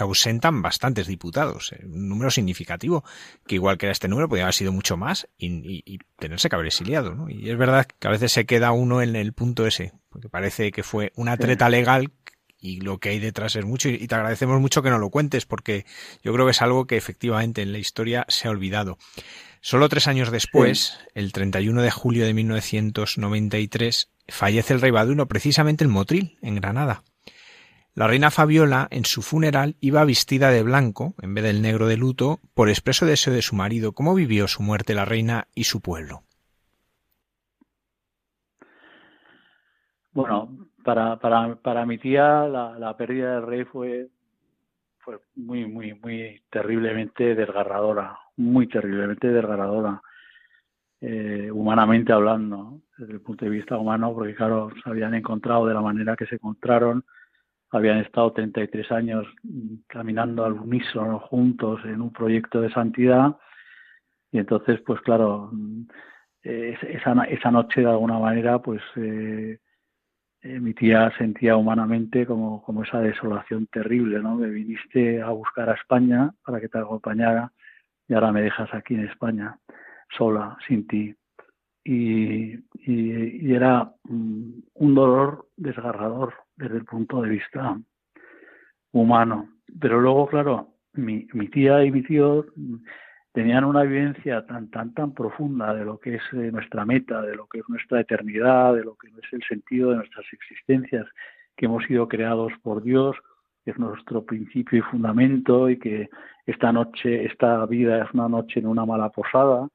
B: ausentan bastantes diputados, eh, un número significativo, que igual que era este número, podría haber sido mucho más y, tenerse que haber exiliado. ¿no? Y es verdad que a veces se queda uno en el punto ese, porque parece que fue una treta legal y lo que hay detrás es mucho y te agradecemos mucho que nos lo cuentes porque yo creo que es algo que efectivamente en la historia se ha olvidado. Solo tres años después, el 31 de julio de 1993, fallece el rey Baduno precisamente en Motril, en Granada. La reina Fabiola, en su funeral, iba vestida de blanco, en vez del negro de luto, por expreso deseo de su marido. ¿Cómo vivió su muerte la reina y su pueblo?
C: Bueno, para, para, para mi tía la, la pérdida del rey fue, fue muy, muy, muy terriblemente desgarradora muy terriblemente desgarradora, eh, humanamente hablando, desde el punto de vista humano, porque claro, se habían encontrado de la manera que se encontraron, habían estado 33 años caminando al unísono juntos en un proyecto de santidad y entonces, pues claro, esa, esa noche de alguna manera, pues eh, mi tía sentía humanamente como, como esa desolación terrible, ¿no? Me viniste a buscar a España para que te acompañara y ahora me dejas aquí en España, sola, sin ti. Y, era mm, un dolor desgarrador desde el punto de vista humano. Pero luego, claro, mi, mi tía y mi tío tenían una vivencia tan, tan, tan profunda de lo que es eh, nuestra meta, de lo que es nuestra eternidad, de lo que es el sentido de nuestras existencias, que hemos sido creados por Dios, que es nuestro principio y fundamento y que esta noche, esta vida es una noche en una mala posada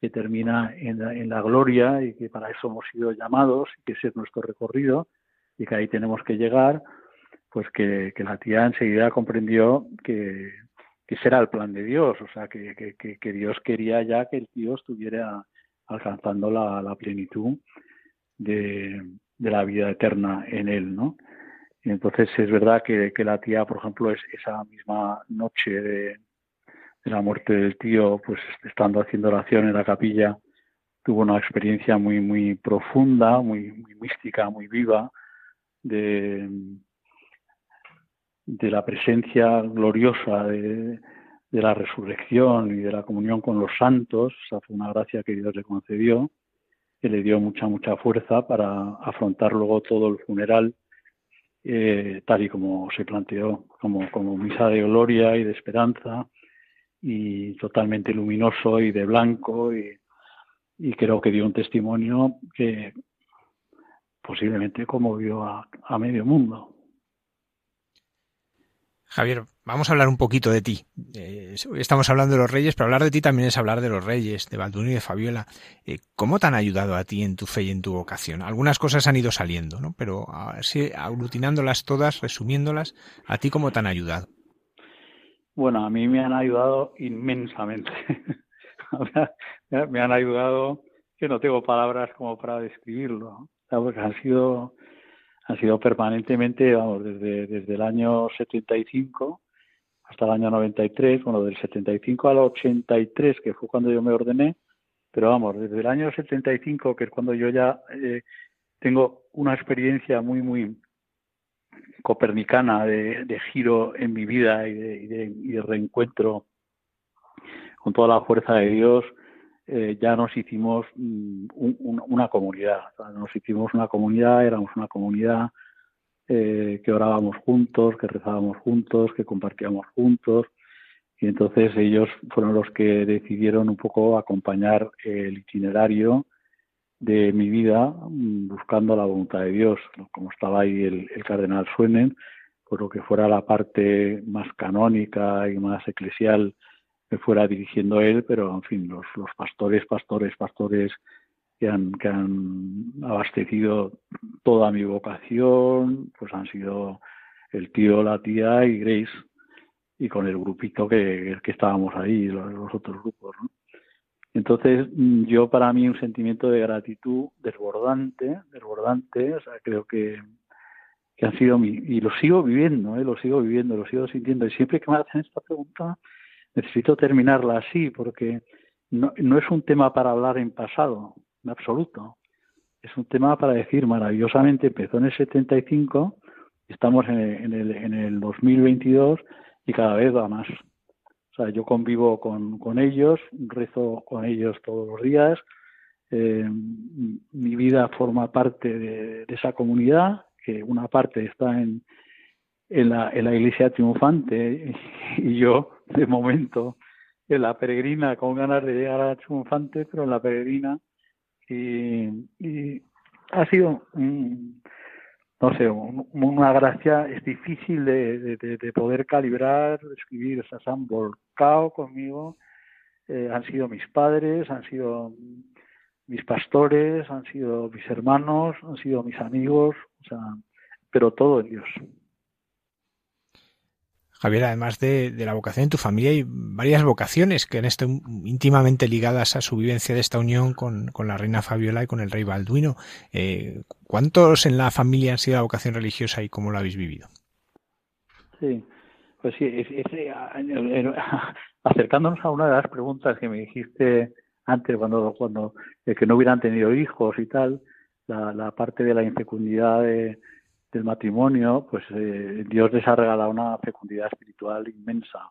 C: que termina en la, gloria y que para eso hemos sido llamados y que ese es nuestro recorrido y que ahí tenemos que llegar, pues que, la tía enseguida comprendió que, que ese era el plan de Dios, o sea, que, que, Dios quería ya que el tío estuviera alcanzando la, plenitud de, de la vida eterna en él, ¿no? Y entonces es verdad que, la tía, por ejemplo, es esa misma noche de, la muerte del tío, pues estando haciendo oración en la capilla, tuvo una experiencia muy, muy profunda, muy mística, muy viva, de, de la presencia gloriosa de, la resurrección y de la comunión con los santos. Esa fue una gracia que Dios le concedió, que le dio mucha, mucha fuerza para afrontar luego todo el funeral eh, tal y como se planteó, como, como misa de gloria y de esperanza, y totalmente luminoso y de blanco, y, creo que dio un testimonio que posiblemente conmovió a medio mundo.
B: Javier, vamos a hablar un poquito de ti. Eh, estamos hablando de los reyes, pero hablar de ti también es hablar de los reyes, de Balduino y de Fabiola. Eh, ¿Cómo te han ayudado a ti en tu fe y en tu vocación? Algunas cosas han ido saliendo, ¿no? Pero así, aglutinándolas todas, resumiéndolas, ¿a ti cómo te han ayudado?
C: Bueno, a mí me han ayudado inmensamente. me han ayudado que no tengo palabras como para describirlo, porque han sido han sido permanentemente, vamos, desde, desde el año 75 hasta el año 93, bueno, del 75 al 83, que fue cuando yo me ordené, pero vamos, desde el año 75, que es cuando yo ya eh, tengo una experiencia muy, muy copernicana de, giro en mi vida y de, y de reencuentro con toda la fuerza de Dios, eh, ya nos hicimos mm, una comunidad. nos hicimos una comunidad, éramos una comunidad eh, que orábamos juntos, que rezábamos juntos, que compartíamos juntos. Y entonces ellos fueron los que decidieron un poco acompañar el itinerario de mi vida mm, buscando la voluntad de Dios. Como estaba ahí el, el cardenal Suenen, por lo que fuera la parte más canónica y más eclesial fuera dirigiendo él, pero en fin, los, los pastores, pastores, pastores que han, que han abastecido toda mi vocación, pues han sido el tío, la tía y Grace, y con el grupito que, que estábamos ahí, los, otros grupos. Entonces, yo para mí un sentimiento de gratitud desbordante, desbordante, o sea, creo que, que han sido mi, y lo sigo viviendo, ¿eh? lo sigo viviendo, lo sigo sintiendo, y siempre que me hacen esta pregunta, necesito terminarla así porque no, es un tema para hablar en pasado, en absoluto. Es un tema para decir maravillosamente, empezó en el 75, estamos en el, en el, en el 2022 y cada vez va más. O sea, yo convivo con, ellos, rezo con ellos todos los días, eh, mi vida forma parte de, esa comunidad, que una parte está en, la, en la iglesia triunfante y yo, de momento, en la peregrina, con ganas de llegar a triunfante, pero en la peregrina. Y, ha sido, no sé, una gracia, es difícil de, de, poder calibrar, escribir, se han volcado conmigo, eh, han sido mis padres, han sido mis pastores, han sido mis hermanos, han sido mis amigos, o sea, pero todo en Dios.
B: Javier, además de, la vocación en tu familia, hay varias vocaciones que han estado íntimamente ligadas a su vivencia de esta unión con, la reina Fabiola y con el rey Balduino. Eh, ¿Cuántos en la familia han sido la vocación religiosa y cómo lo habéis vivido?
C: Sí, pues sí, acercándonos a una de las preguntas que me dijiste antes, cuando, cuando que no hubieran tenido hijos y tal, la, parte de la infecundidad del matrimonio, pues eh, Dios les ha regalado una fecundidad espiritual inmensa.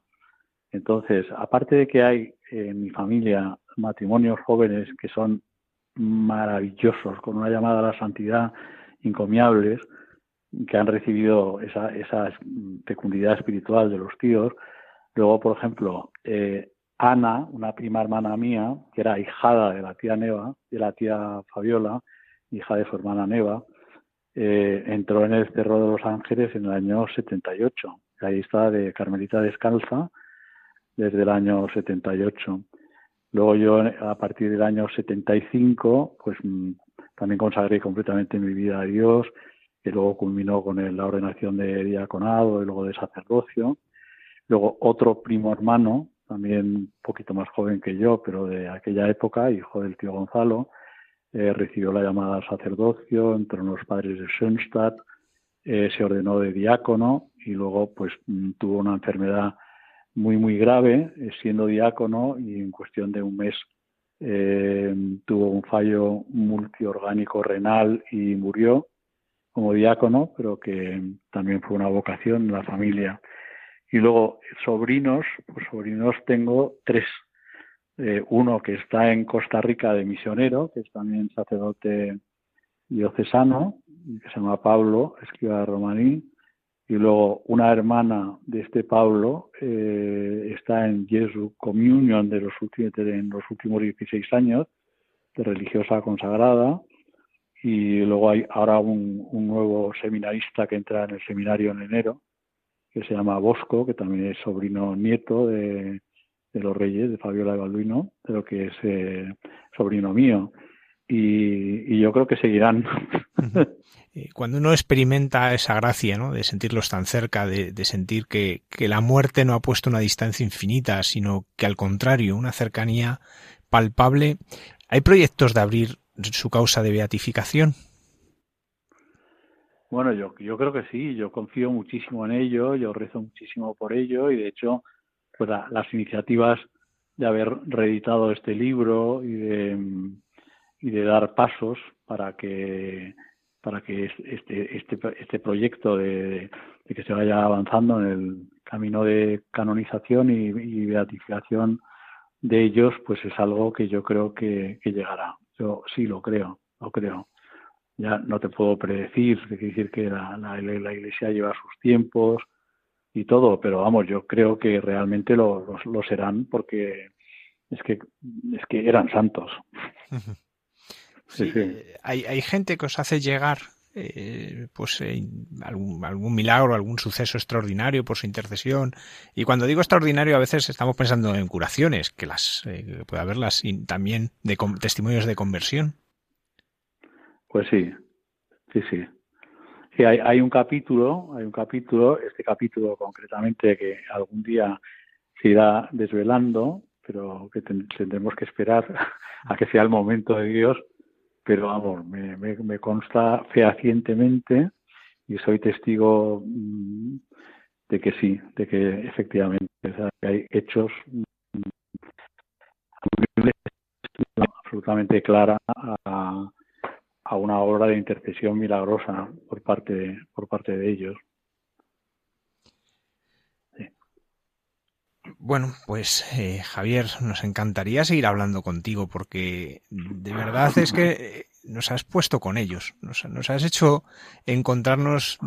C: Entonces, aparte de que hay en mi familia matrimonios jóvenes que son maravillosos, con una llamada a la santidad encomiables, que han recibido esa, fecundidad espiritual de los tíos. Luego, por ejemplo, eh, Ana, una prima hermana mía, que era hijada de la tía Neva, de la tía Fabiola, hija de su hermana Neva, eh, entró en el Cerro de los Ángeles en el año 78. Ahí está de Carmelita Descalza desde el año 78. Luego yo, a partir del año 75, pues mm, también consagré completamente mi vida a Dios, que luego culminó con la ordenación de diaconado y luego de sacerdocio. Luego otro primo hermano, también un poquito más joven que yo, pero de aquella época, hijo del tío Gonzalo, eh, recibió la llamada al sacerdocio, entró en los padres de Schönstadt, eh, se ordenó de diácono y luego pues mm, tuvo una enfermedad muy muy grave eh, siendo diácono y en cuestión de un mes tuvo un fallo multiorgánico renal y murió como diácono, pero que también fue una vocación en la familia. Y luego, sobrinos, pues sobrinos tengo tres. Eh, uno que está en Costa Rica de misionero, que es también sacerdote diocesano, que se llama Pablo, escriba romaní. Y luego una hermana de este Pablo eh, está en Jesu Communion de los últimos, en los últimos 16 años, de religiosa consagrada. Y luego hay ahora un nuevo seminarista que entra en el seminario en enero, que se llama Bosco, que también es sobrino nieto de, los reyes, de Fabiola de Balduino, pero que es eh, sobrino mío. Y, yo creo que seguirán.
B: Eh, cuando uno experimenta esa gracia, ¿no? De sentirlos tan cerca, de, sentir que, que, la muerte no ha puesto una distancia infinita, sino que al contrario, una cercanía palpable, ¿hay proyectos de abrir su causa de beatificación?
C: Bueno, yo, yo creo que sí, yo confío muchísimo en ello, yo rezo muchísimo por ello y de hecho, pues las iniciativas de haber reeditado este libro y de, y de dar pasos para que para que este este este proyecto de, que se vaya avanzando en el camino de canonización y, beatificación de ellos, pues es algo que yo creo que, llegará. Yo sí lo creo, lo creo ya no te puedo predecir, decir que la, la, Iglesia lleva sus tiempos y todo, pero vamos, yo creo que realmente lo, lo, serán porque es que, es que eran santos.
B: Sí, eh, Hay, hay gente que os hace llegar eh, pues eh, algún, algún, milagro, algún suceso extraordinario por su intercesión. Y cuando digo extraordinario, a veces estamos pensando en curaciones, que las puede haberlas, y también de testimonios de conversión.
C: Pues sí, sí, sí. Sí, hay, hay un capítulo, hay un capítulo, este capítulo concretamente que algún día se irá desvelando, pero que tendremos que esperar a que sea el momento de Dios. Pero vamos, me, consta fehacientemente y soy testigo mm, de que sí, de que efectivamente hay hechos mm, absolutamente clara a una obra de intercesión milagrosa por parte de, por parte de ellos.
B: Bueno, pues eh, Javier, nos encantaría seguir hablando contigo porque de verdad es que eh, nos has puesto con ellos, nos, nos, has hecho encontrarnos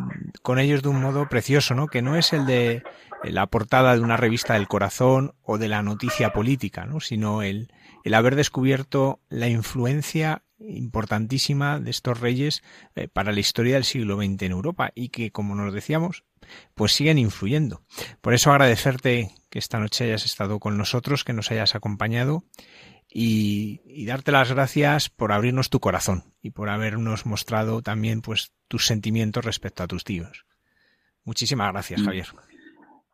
B: con ellos de un modo precioso, ¿no? Que no es el de la portada de una revista del corazón o de la noticia política, ¿no? Sino el, el haber descubierto la influencia importantísima de estos reyes eh, para la historia del siglo XX en Europa y que, como nos decíamos, pues siguen influyendo. Por eso agradecerte que esta noche hayas estado con nosotros, que nos hayas acompañado y, darte las gracias por abrirnos tu corazón y por habernos mostrado también pues tus sentimientos respecto a tus tíos. Muchísimas gracias, mm. Javier.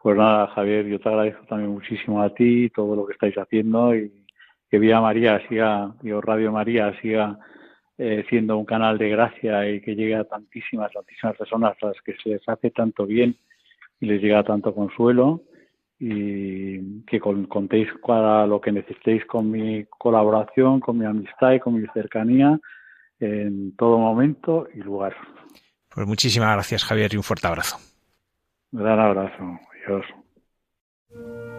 C: Pues nada, Javier, yo te agradezco también muchísimo a ti todo lo que estáis haciendo y que Vía María siga, y Radio María siga eh, siendo un canal de gracia y que llegue a tantísimas, tantísimas personas a las que se les hace tanto bien y les llega tanto consuelo y que contéis para lo que necesitéis con mi colaboración, con mi amistad y con mi cercanía en todo momento y lugar.
B: Pues muchísimas gracias Javier y un fuerte abrazo.
C: Un gran abrazo. Adiós.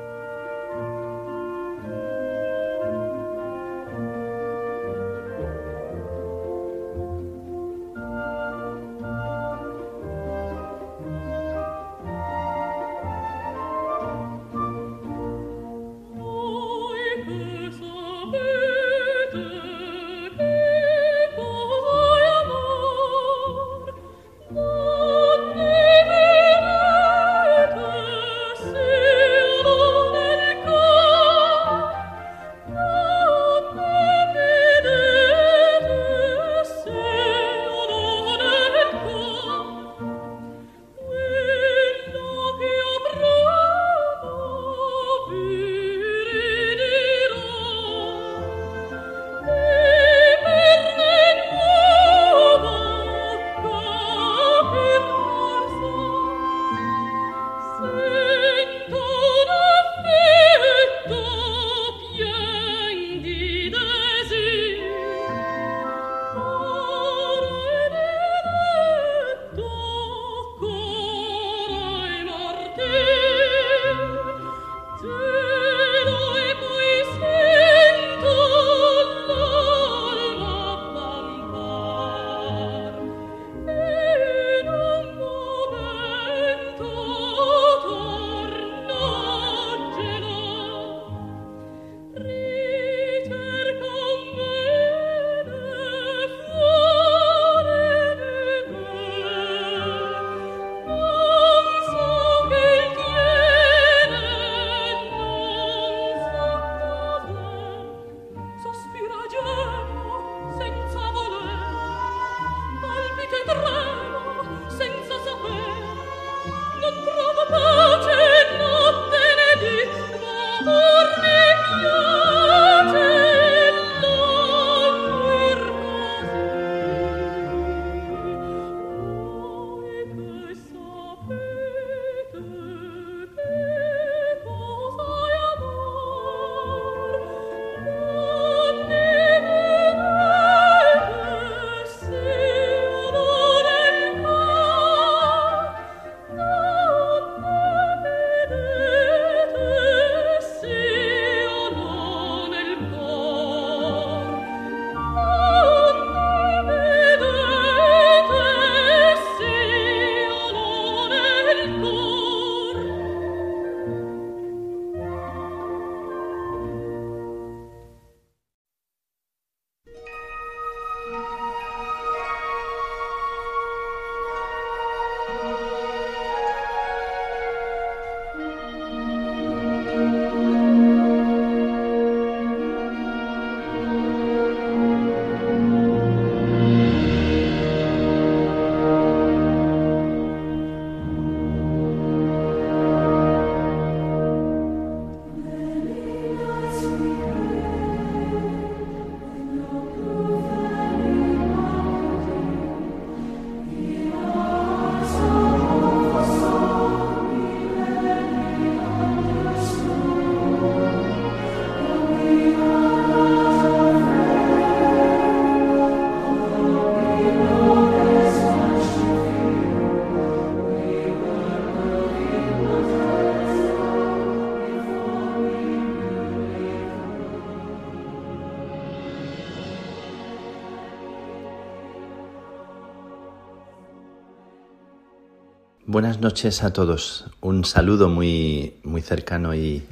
D: Buenas noches a todos. Un saludo muy, muy cercano y,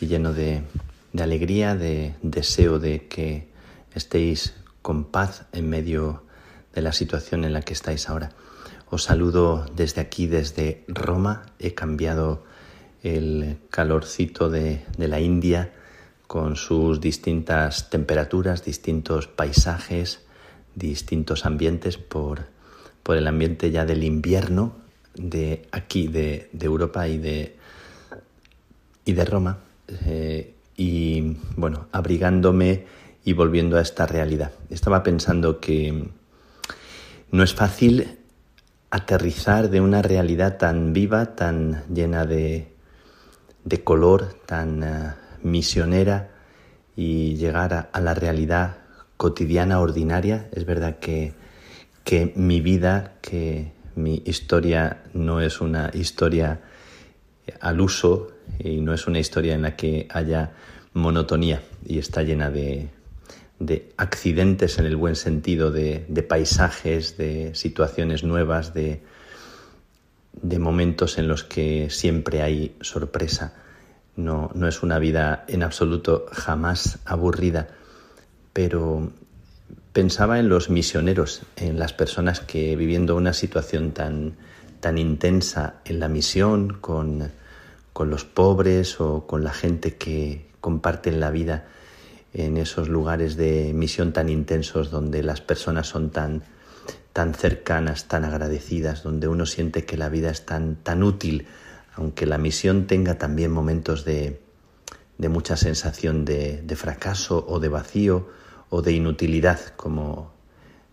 D: lleno de, alegría, de deseo de que estéis con paz en medio de la situación en la que estáis ahora. Os saludo desde aquí, desde Roma. He cambiado el calorcito de, la India con sus distintas temperaturas, distintos paisajes, distintos ambientes por el ambiente ya del invierno de aquí, de, Europa y de, y de Roma, eh, y bueno, abrigándome y volviendo a esta realidad. Estaba pensando que no es fácil aterrizar de una realidad tan viva, tan llena de, de color, tan eh, misionera y llegar a, la realidad cotidiana, ordinaria. Es verdad que, que mi vida, que mi historia no es una historia al uso y no es una historia en la que haya monotonía y está llena de, accidentes en el buen sentido, de, paisajes, de situaciones nuevas, de, de, momentos en los que siempre hay sorpresa. No, no es una vida en absoluto jamás aburrida, pero pensaba en los misioneros, en las personas que viviendo una situación tan, tan intensa en la misión, con, los pobres o con la gente que comparten la vida en esos lugares de misión tan intensos donde las personas son tan, tan cercanas, tan agradecidas, donde uno siente que la vida es tan, tan útil, aunque la misión tenga también momentos de, de mucha sensación de, de fracaso o de vacío o de inutilidad, como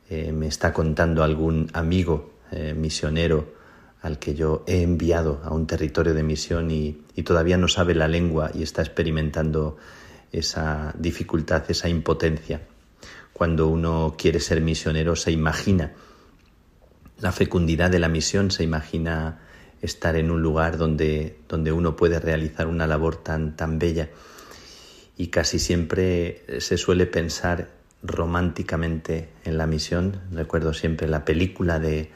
D: eh, me está contando algún amigo eh, misionero al que yo he enviado a un territorio de misión y, todavía no sabe la lengua y está experimentando esa dificultad, esa impotencia. Cuando uno quiere ser misionero se imagina la fecundidad de la misión, se imagina estar en un lugar donde, donde uno puede realizar una labor tan, tan bella y casi siempre se suele pensar románticamente en la misión. Recuerdo siempre la película de,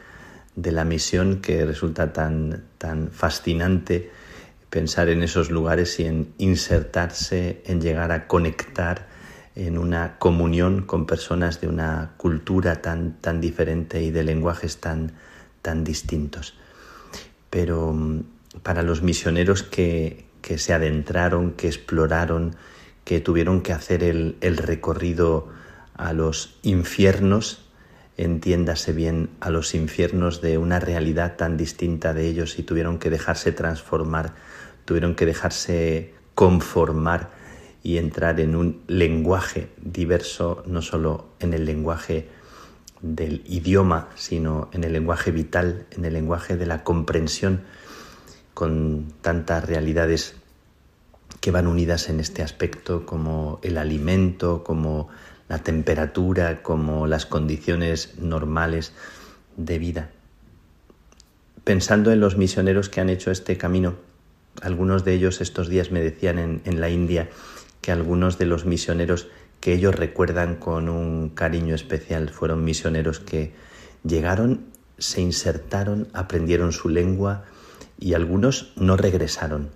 D: la misión que resulta tan, tan fascinante pensar en esos lugares y en insertarse, en llegar a conectar en una comunión con personas de una cultura tan, tan diferente y de lenguajes tan, tan distintos. Pero mm, para los misioneros que, que se adentraron, que exploraron, que tuvieron que hacer el, recorrido a los infiernos, entiéndase bien, a los infiernos de una realidad tan distinta de ellos y tuvieron que dejarse transformar, tuvieron que dejarse conformar y entrar en un lenguaje diverso, no solo en el lenguaje del idioma, sino en el lenguaje vital, en el lenguaje de la comprensión con tantas realidades que van unidas en este aspecto como el alimento, como la temperatura, como las condiciones normales de vida. Pensando en los misioneros que han hecho este camino, algunos de ellos estos días me decían en, en la India que algunos de los misioneros que ellos recuerdan con un cariño especial fueron misioneros que llegaron, se insertaron, aprendieron su lengua y algunos no regresaron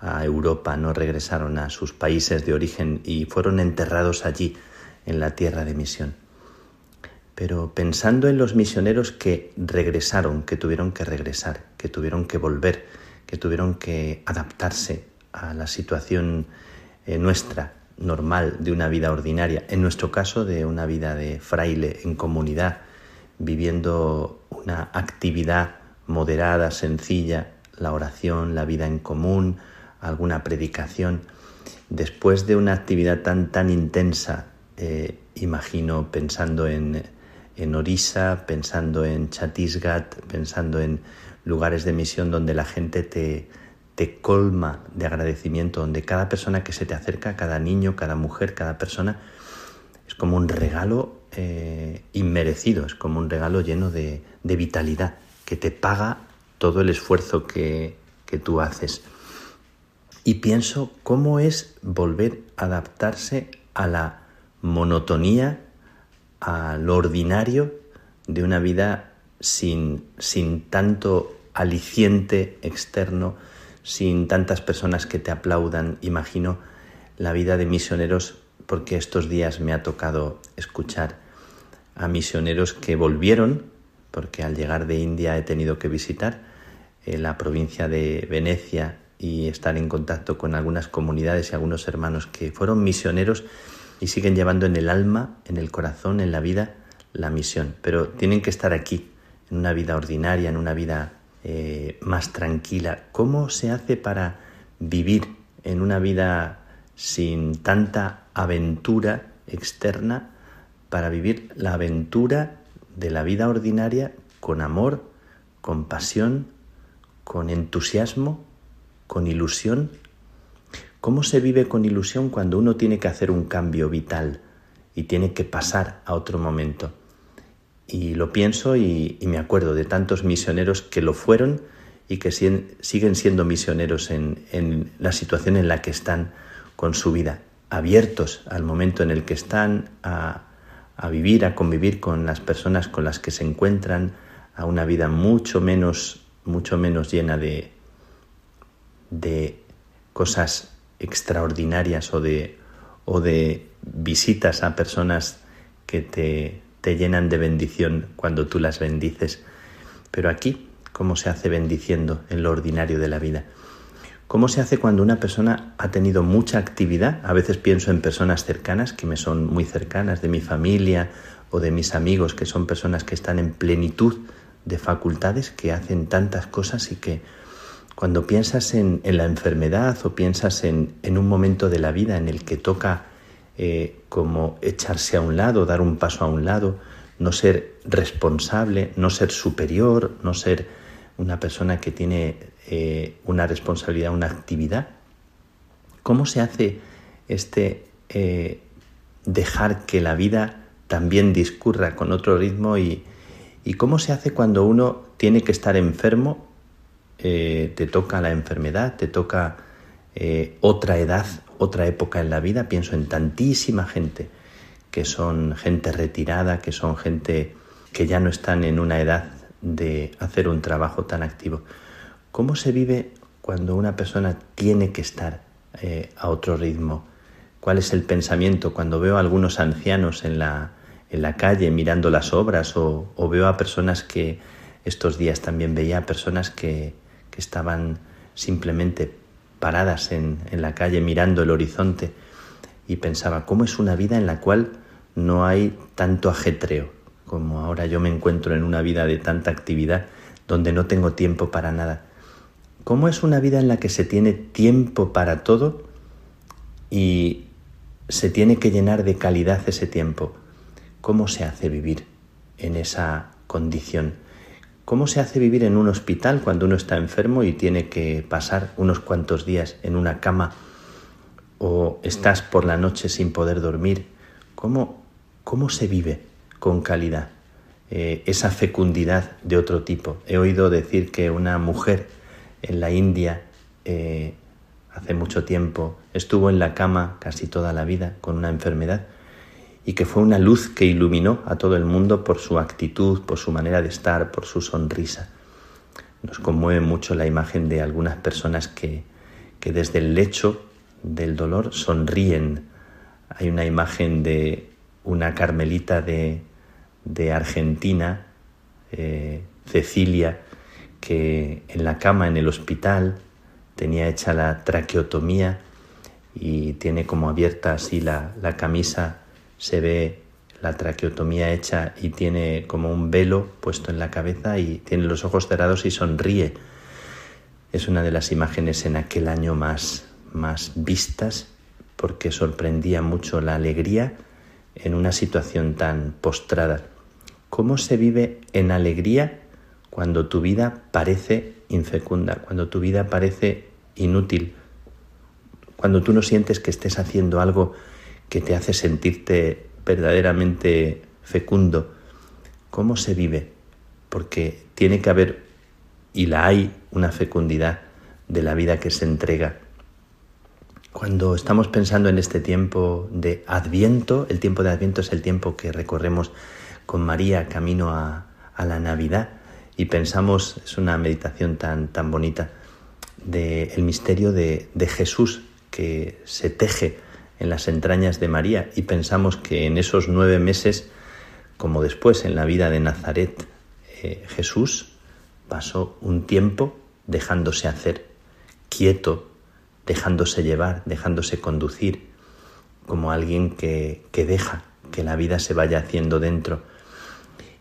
D: a Europa, no regresaron a sus países de origen y fueron enterrados allí, en la tierra de misión. Pero pensando en los misioneros que regresaron, que tuvieron que regresar, que tuvieron que volver, que tuvieron que adaptarse a la situación eh, nuestra, normal, de una vida ordinaria, en nuestro caso de una vida de fraile en comunidad, viviendo una actividad moderada, sencilla, la oración, la vida en común, alguna predicación. Después de una actividad tan, tan intensa, eh, imagino pensando en, en Orissa, pensando en Chhattisgarh, pensando en lugares de misión donde la gente te, te colma de agradecimiento, donde cada persona que se te acerca, cada niño, cada mujer, cada persona, es como un regalo eh, inmerecido, es como un regalo lleno de, de, vitalidad, que te paga todo el esfuerzo que, que tú haces y pienso cómo es volver a adaptarse a la monotonía, a lo ordinario de una vida sin, sin tanto aliciente externo, sin tantas personas que te aplaudan. Imagino la vida de misioneros porque estos días me ha tocado escuchar a misioneros que volvieron, porque al llegar de India he tenido que visitar eh, la provincia de Venecia y estar en contacto con algunas comunidades y algunos hermanos que fueron misioneros y siguen llevando en el alma, en el corazón, en la vida, la misión. Pero tienen que estar aquí, en una vida ordinaria, en una vida eh, más tranquila. ¿Cómo se hace para vivir en una vida sin tanta aventura externa, para vivir la aventura de la vida ordinaria con amor, con pasión, con entusiasmo, con ilusión? ¿Cómo se vive con ilusión cuando uno tiene que hacer un cambio vital y tiene que pasar a otro momento? Y lo pienso y, me acuerdo de tantos misioneros que lo fueron y que siguen siendo misioneros en, la situación en la que están con su vida, abiertos al momento en el que están a, vivir, a convivir con las personas con las que se encuentran, a una vida mucho menos, mucho menos llena de, de cosas extraordinarias o de, o de visitas a personas que te, te llenan de bendición cuando tú las bendices. Pero aquí, ¿cómo se hace bendiciendo en lo ordinario de la vida? ¿Cómo se hace cuando una persona ha tenido mucha actividad? A veces pienso en personas cercanas que me son muy cercanas, de mi familia o de mis amigos, que son personas que están en plenitud de facultades, que hacen tantas cosas y que cuando piensas en, la enfermedad o piensas en, un momento de la vida en el que toca eh, como echarse a un lado, dar un paso a un lado, no ser responsable, no ser superior, no ser una persona que tiene eh, una responsabilidad, una actividad. ¿Cómo se hace este eh, dejar que la vida también discurra con otro ritmo y, cómo se hace cuando uno tiene que estar enfermo eh, te toca la enfermedad, te toca eh, otra edad, otra época en la vida. Pienso en tantísima gente que son gente retirada, que son gente que ya no están en una edad de hacer un trabajo tan activo. ¿Cómo se vive cuando una persona tiene que estar eh, a otro ritmo? ¿Cuál es el pensamiento cuando veo a algunos ancianos en la, en la calle mirando las obras o, o veo a personas que estos días también veía a personas que, estaban simplemente paradas en, la calle mirando el horizonte y pensaba, ¿cómo es una vida en la cual no hay tanto ajetreo? Como ahora yo me encuentro en una vida de tanta actividad donde no tengo tiempo para nada. ¿Cómo es una vida en la que se tiene tiempo para todo y se tiene que llenar de calidad ese tiempo? ¿Cómo se hace vivir en esa condición? ¿Cómo se hace vivir en un hospital cuando uno está enfermo y tiene que pasar unos cuantos días en una cama o estás por la noche sin poder dormir? ¿Cómo, cómo se vive con calidad eh, esa fecundidad de otro tipo? He oído decir que una mujer en la India eh, hace mucho tiempo estuvo en la cama casi toda la vida con una enfermedad y que fue una luz que iluminó a todo el mundo por su actitud, por su manera de estar, por su sonrisa. Nos conmueve mucho la imagen de algunas personas que, que desde el lecho del dolor sonríen. Hay una imagen de una carmelita de, de Argentina, eh, Cecilia, que en la cama en el hospital tenía hecha la traqueotomía y tiene como abierta así la, la camisa se ve la traqueotomía hecha y tiene como un velo puesto en la cabeza y tiene los ojos cerrados y sonríe. Es una de las imágenes en aquel año más, más vistas porque sorprendía mucho la alegría en una situación tan postrada. ¿Cómo se vive en alegría cuando tu vida parece infecunda, cuando tu vida parece inútil, cuando tú no sientes que estés haciendo algo que te hace sentirte verdaderamente fecundo. ¿Cómo se vive? Porque tiene que haber, y la hay, una fecundidad de la vida que se entrega. Cuando estamos pensando en este tiempo de Adviento, el tiempo de Adviento es el tiempo que recorremos con María camino a, a la Navidad, y pensamos, es una meditación tan, tan bonita, del el misterio de, de Jesús que se teje en las entrañas de María y pensamos que en esos nueve meses, como después en la vida de Nazaret, eh, Jesús pasó un tiempo dejándose hacer, quieto, dejándose llevar, dejándose conducir, como alguien que, que deja que la vida se vaya haciendo dentro.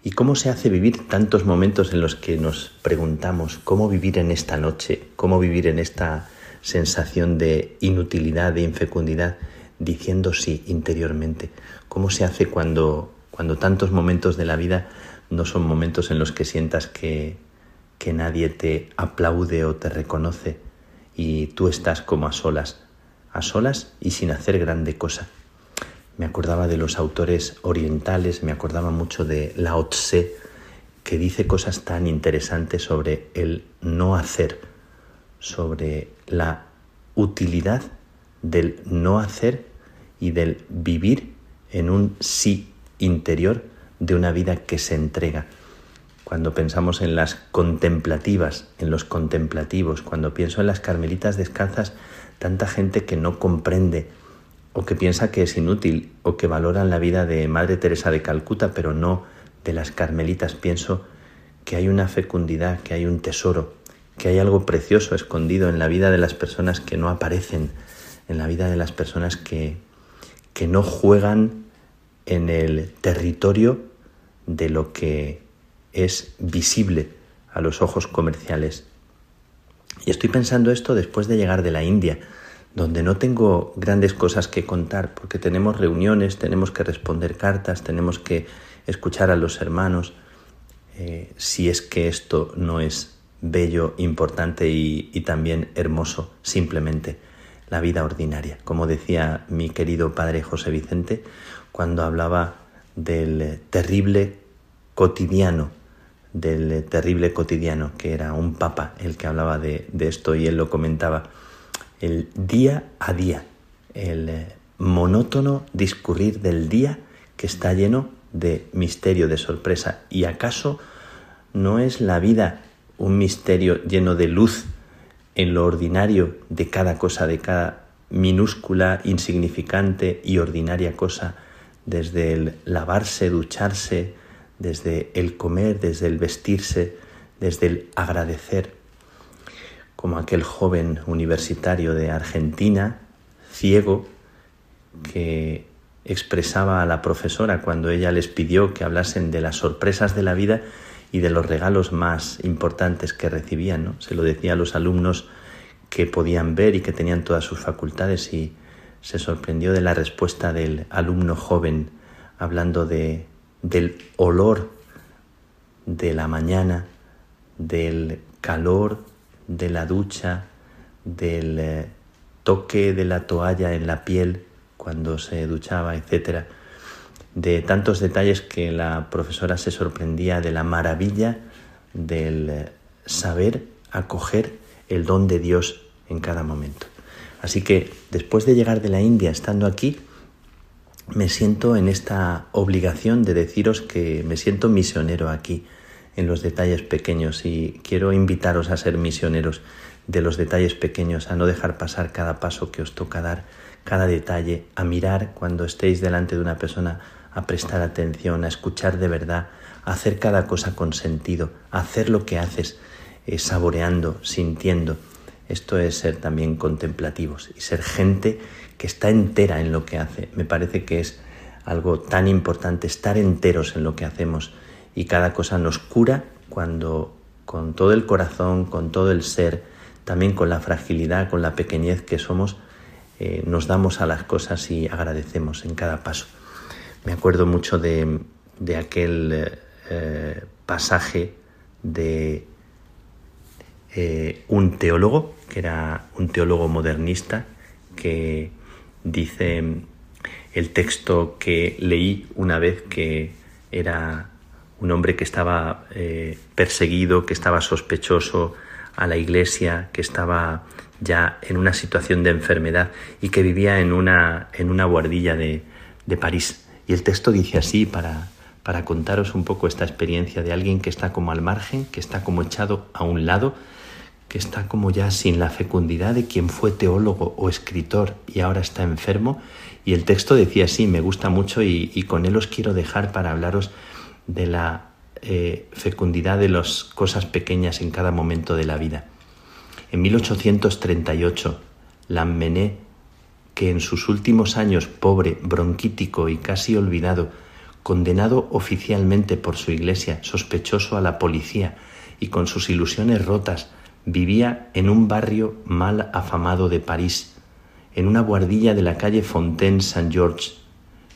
D: ¿Y cómo se hace vivir tantos momentos en los que nos preguntamos cómo vivir en esta noche, cómo vivir en esta sensación de inutilidad, de infecundidad? Diciendo sí interiormente. ¿Cómo se hace cuando, cuando tantos momentos de la vida no son momentos en los que sientas que, que nadie te aplaude o te reconoce y tú estás como a solas, a solas y sin hacer grande cosa? Me acordaba de los autores orientales, me acordaba mucho de Lao Tse, que dice cosas tan interesantes sobre el no hacer, sobre la utilidad del no hacer y del vivir en un sí interior de una vida que se entrega. Cuando pensamos en las contemplativas, en los contemplativos, cuando pienso en las carmelitas descalzas, tanta gente que no comprende o que piensa que es inútil o que valoran la vida de Madre Teresa de Calcuta, pero no de las carmelitas. Pienso que hay una fecundidad, que hay un tesoro, que hay algo precioso escondido en la vida de las personas que no aparecen, en la vida de las personas que, que no juegan en el territorio de lo que es visible a los ojos comerciales. Y estoy pensando esto después de llegar de la India, donde no tengo grandes cosas que contar, porque tenemos reuniones, tenemos que responder cartas, tenemos que escuchar a los hermanos, eh, si es que esto no es bello, importante y, y también hermoso, simplemente la vida ordinaria. Como decía mi querido padre José Vicente cuando hablaba del terrible cotidiano, del terrible cotidiano, que era un papa el que hablaba de, esto y él lo comentaba, el día a día, el monótono discurrir del día que está lleno de misterio, de sorpresa. ¿Y acaso no es la vida un misterio lleno de luz en lo ordinario de cada cosa, de cada minúscula, insignificante y ordinaria cosa, desde el lavarse, ducharse, desde el comer, desde el vestirse, desde el agradecer, como aquel joven universitario de Argentina, ciego, que expresaba a la profesora cuando ella les pidió que hablasen de las sorpresas de la vida y de los regalos más importantes que recibían. ¿no? Se lo decía a los alumnos que podían ver y que tenían todas sus facultades y se sorprendió de la respuesta del alumno joven hablando de, del olor de la mañana, del calor de la ducha, del eh, toque de la toalla en la piel cuando se duchaba, etcétera de tantos detalles que la profesora se sorprendía de la maravilla del eh, saber acoger el don de Dios en cada momento. Así que después de llegar de la India estando aquí, me siento en esta obligación de deciros que me siento misionero aquí, en los detalles pequeños, y quiero invitaros a ser misioneros de los detalles pequeños, a no dejar pasar cada paso que os toca dar, cada detalle, a mirar cuando estéis delante de una persona a prestar atención, a escuchar de verdad, a hacer cada cosa con sentido, a hacer lo que haces eh, saboreando, sintiendo. Esto es ser también contemplativos y ser gente que está entera en lo que hace. Me parece que es algo tan importante estar enteros en lo que hacemos y cada cosa nos cura cuando con todo el corazón, con todo el ser, también con la fragilidad, con la pequeñez que somos, eh, nos damos a las cosas y agradecemos en cada paso. Me acuerdo mucho de, aquel eh, pasaje de eh, un teólogo, que era un teólogo modernista, que dice el texto que leí una vez que era un hombre que estaba eh, perseguido, que estaba sospechoso a la iglesia, que estaba ya en una situación de enfermedad y que vivía en una, en una guardilla de, de París. Y el texto dice así para, para contaros un poco esta experiencia de alguien que está como al margen, que está como echado a un lado, que está como ya sin la fecundidad de quien fue teólogo o escritor y ahora está enfermo. Y el texto decía así, me gusta mucho y, con él os quiero dejar para hablaros de la eh, fecundidad de las cosas pequeñas en cada momento de la vida. En 1838, Lammené, que en sus últimos años pobre, bronquítico y casi olvidado, condenado oficialmente por su iglesia, sospechoso a la policía y con sus ilusiones rotas, vivía en un barrio mal afamado de París, en una guardilla de la calle Fontaine Saint-Georges.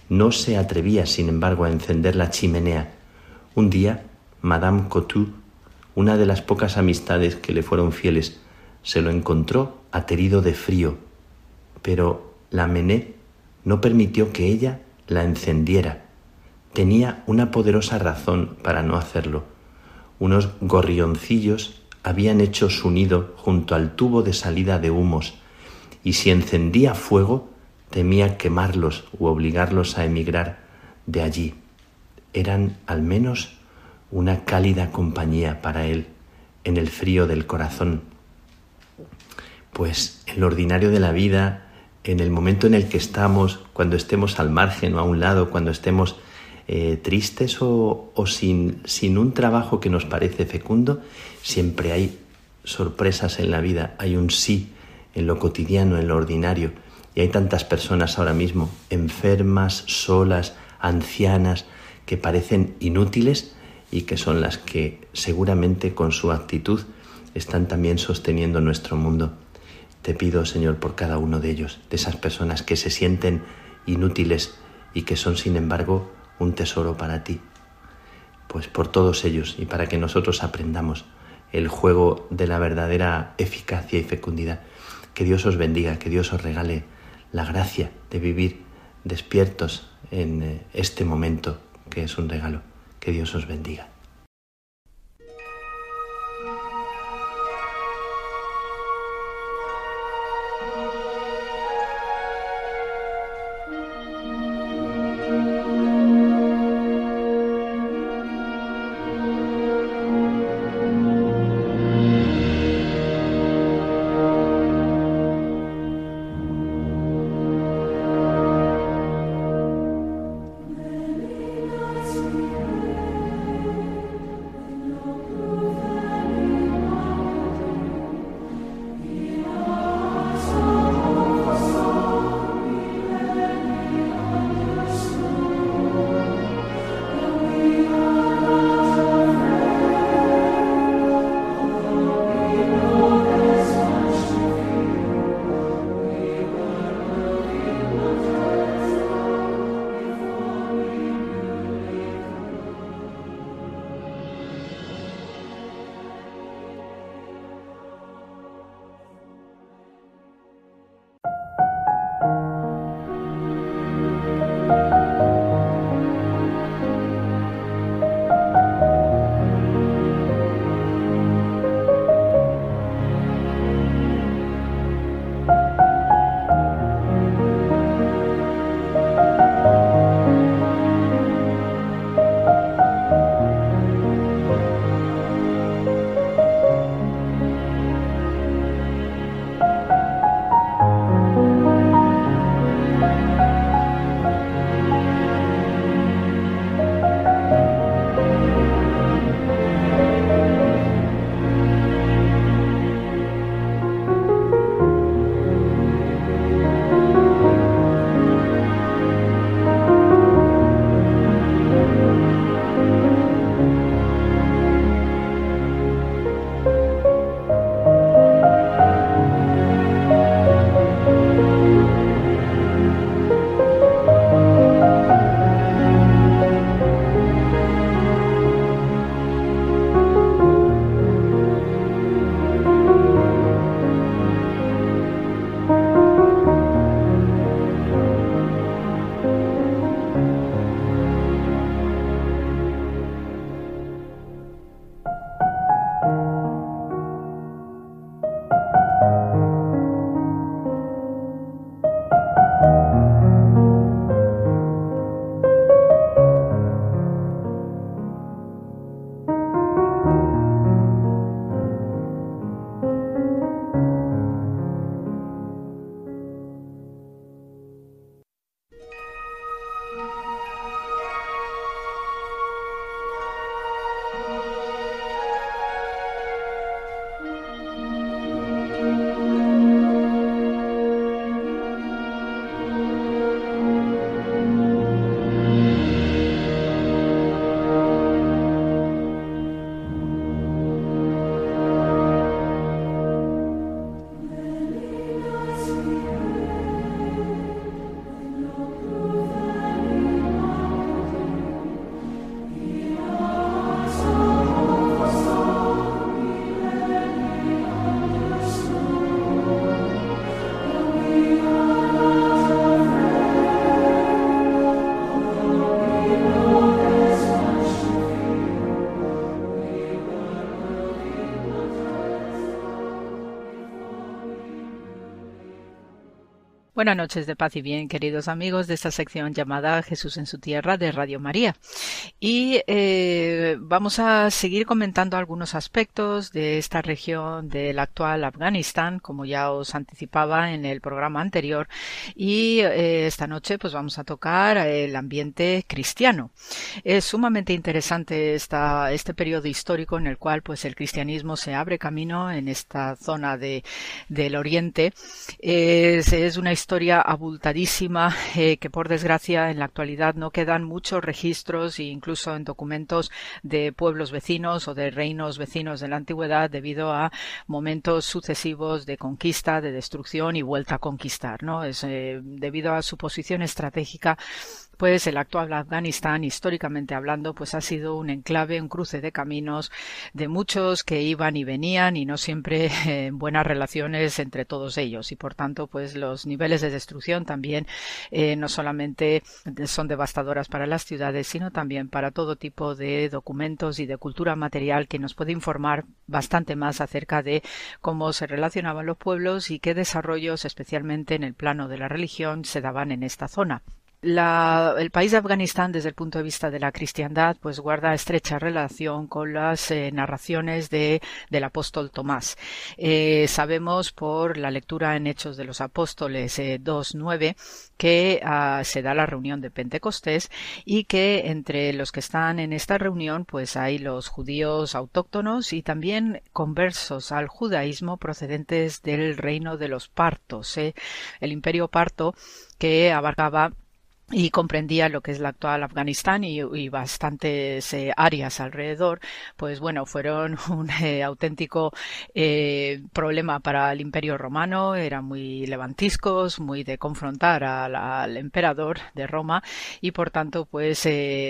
D: No se atrevía, sin embargo, a encender la chimenea. Un día, Madame Cotu, una de las pocas amistades que le fueron fieles, se lo encontró aterido de frío, pero la Mené no permitió que ella la encendiera tenía una poderosa razón para no hacerlo. Unos gorrioncillos habían hecho su nido junto al tubo de salida de humos, y si encendía fuego temía quemarlos u obligarlos a emigrar de allí. Eran al menos una cálida compañía para él en el frío del corazón. Pues en lo ordinario de la vida, en el momento en el que estamos, cuando estemos al margen o a un lado, cuando estemos eh, tristes o, sin, sin un trabajo que nos parece fecundo, siempre hay sorpresas en la vida, hay un sí en lo cotidiano, en lo ordinario. Y hay tantas personas ahora mismo enfermas, solas, ancianas, que parecen inútiles y que son las que seguramente con su actitud están también sosteniendo nuestro mundo. Te pido, Señor, por cada uno de ellos, de esas personas que se sienten inútiles y que son, sin embargo, un tesoro para ti. Pues por todos ellos y para que nosotros aprendamos el juego de la verdadera eficacia y fecundidad. Que Dios os bendiga, que Dios os regale la gracia de vivir despiertos en eh, este momento que es un regalo. Que Dios os bendiga.
E: Buenas noches de paz y bien, queridos amigos de esta sección llamada Jesús en su tierra de Radio María. Y eh, vamos a seguir comentando algunos aspectos de esta región del actual Afganistán, como ya os anticipaba en el programa anterior. Y eh, esta noche pues vamos a tocar el ambiente cristiano. Es sumamente interesante esta, este periodo histórico en el cual pues el cristianismo se abre camino en esta zona de, del Oriente. Es, es una historia abultadísima eh, que por desgracia en la actualidad no quedan muchos registros en documentos de pueblos vecinos o de reinos vecinos de la antigüedad debido a momentos sucesivos de conquista, de destrucción y vuelta a conquistar, ¿no? Es eh, debido a su posición estratégica pues el actual Afganistán, históricamente hablando, pues ha sido un enclave, un cruce de caminos de muchos que iban y venían y no siempre en buenas relaciones entre todos ellos. Y por tanto, pues los niveles de destrucción también eh, no solamente son devastadoras para las ciudades, sino también para todo tipo de documentos y de cultura material que nos puede informar bastante más acerca de cómo se relacionaban los pueblos y qué desarrollos, especialmente en el plano de la religión, se daban en esta zona el país de Afganistán, desde el punto de vista de la cristiandad, pues guarda estrecha relación con las eh, narraciones de, del apóstol Tomás. Eh, sabemos por la lectura en Hechos de los Apóstoles 2.9 eh, que ah, se da la reunión de Pentecostés y que entre los que están en esta reunión pues hay los judíos autóctonos y también conversos al judaísmo procedentes del reino de los partos, el imperio parto que abarcaba y comprendía lo que es la actual Afganistán y, bastantes eh, áreas alrededor, pues bueno, fueron un eh, auténtico eh, problema para el Imperio Romano, eran muy levantiscos, muy de confrontar al, emperador de Roma y por tanto pues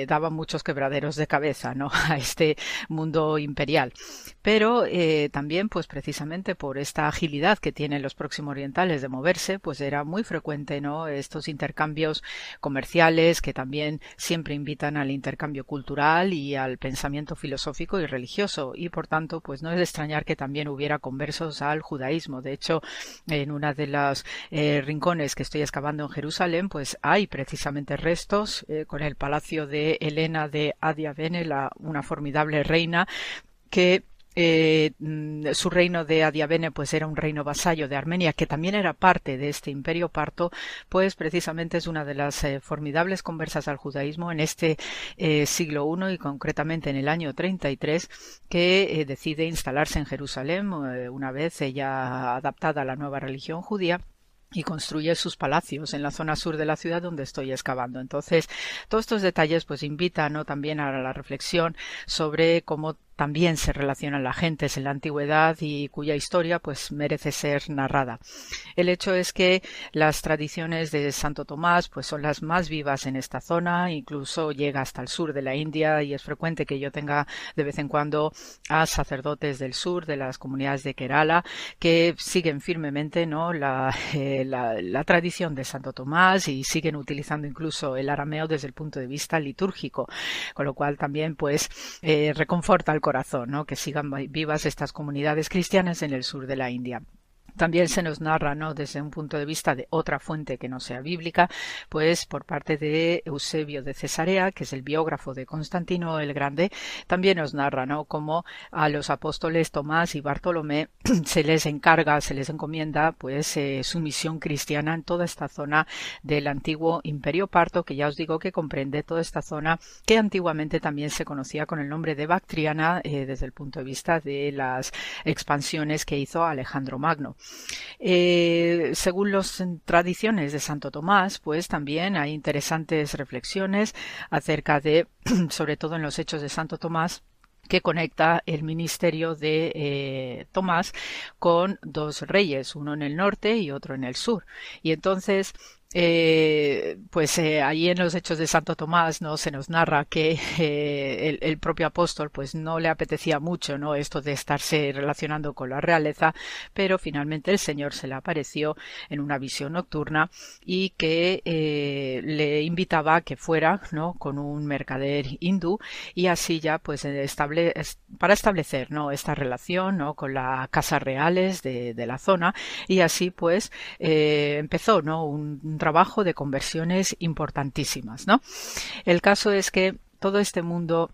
E: daban muchos quebraderos de cabeza, ¿no? A este mundo imperial. Pero también pues precisamente por esta agilidad que tienen los próximos orientales de moverse, pues era muy frecuente, ¿no? Estos intercambios comerciales que también siempre invitan al intercambio cultural y al pensamiento filosófico y religioso. Y por tanto pues no es de extrañar que también hubiera conversos al judaísmo. De hecho en una de las eh, rincones que estoy excavando en Jerusalén pues hay precisamente restos eh, con el palacio de Helena de Adiabene la una formidable reina que eh, mm, su reino de Adiabene pues era un reino vasallo de Armenia que también era parte de este imperio parto pues precisamente es una de las eh, formidables conversas al judaísmo en este eh, siglo I y concretamente en el año 33 que decide instalarse en Jerusalén una vez ella adaptada a la nueva religión judía y construye sus palacios en la zona sur de la ciudad donde estoy excavando. Entonces, todos estos detalles pues invitan ¿no? también a la reflexión sobre cómo también se relacionan las gentes en la antigüedad y cuya historia pues merece ser narrada. El hecho es que las tradiciones de Santo Tomás pues son las más vivas en esta zona, incluso llega hasta el sur de la India y es frecuente que yo tenga de vez en cuando a sacerdotes del sur de las comunidades de Kerala que siguen firmemente ¿no? la, eh, la, tradición de Santo Tomás y siguen utilizando incluso el arameo desde el punto de vista litúrgico, con lo cual también pues eh, reconforta corazón, ¿no? que sigan vivas estas comunidades cristianas en el sur de la India. También se nos narra, ¿no? desde un punto de vista de otra fuente que no sea bíblica, pues por parte de Eusebio de Cesarea, que es el biógrafo de Constantino el Grande, también nos narra, ¿no? Cómo a los apóstoles Tomás y Bartolomé se les encarga, se les encomienda, pues eh, su misión cristiana en toda esta zona del antiguo Imperio Parto, que ya os digo que comprende toda esta zona que antiguamente también se conocía con el nombre de Bactriana eh, desde el punto de vista de las expansiones que hizo Alejandro Magno. Eh, según las tradiciones de Santo Tomás, pues también hay interesantes reflexiones acerca de, sobre todo en los hechos de Santo Tomás, que conecta el ministerio de eh, Tomás con dos reyes, uno en el norte y otro en el sur. Y entonces eh, pues eh, allí en los Hechos de Santo Tomás no se nos narra que eh, el, propio apóstol pues no le apetecía mucho no esto de estarse relacionando con la realeza pero finalmente el Señor se le apareció en una visión nocturna y que eh, le invitaba a que fuera no con un mercader hindú y así ya pues estable, para establecer no esta relación no con las casas reales de, de la zona y así pues empezó no un trabajo de conversiones importantísimas, ¿no? El caso es que todo este mundo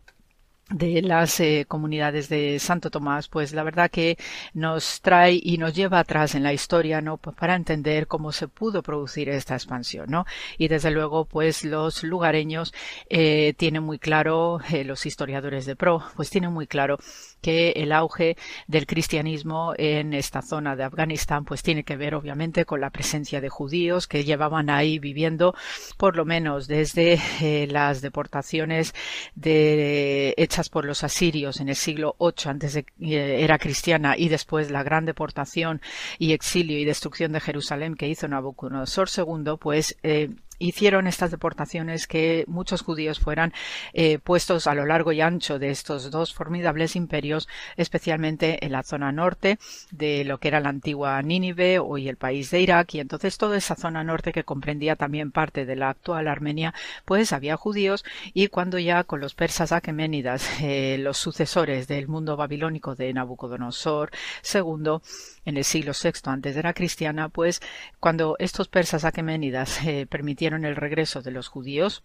E: de las eh, comunidades de Santo Tomás, pues la verdad que nos trae y nos lleva atrás en la historia, ¿no? Pues para entender cómo se pudo producir esta expansión, ¿no? Y desde luego, pues los lugareños eh, tienen muy claro, eh, los historiadores de pro, pues tienen muy claro que el auge del cristianismo en esta zona de Afganistán pues tiene que ver obviamente con la presencia de judíos que llevaban ahí viviendo por lo menos desde eh, las deportaciones de, hechas por los asirios en el siglo VIII antes de eh, era cristiana y después la gran deportación y exilio y destrucción de Jerusalén que hizo Nabucodonosor II pues eh, hicieron estas deportaciones que muchos judíos fueran eh, puestos a lo largo y ancho de estos dos formidables imperios, especialmente en la zona norte de lo que era la antigua Nínive hoy el país de Irak. Y entonces toda esa zona norte que comprendía también parte de la actual Armenia, pues había judíos. Y cuando ya con los persas aqueménidas, eh, los sucesores del mundo babilónico de Nabucodonosor II, en el siglo VI antes de la cristiana, pues cuando estos persas aqueménidas eh, permitieron el regreso de los judíos,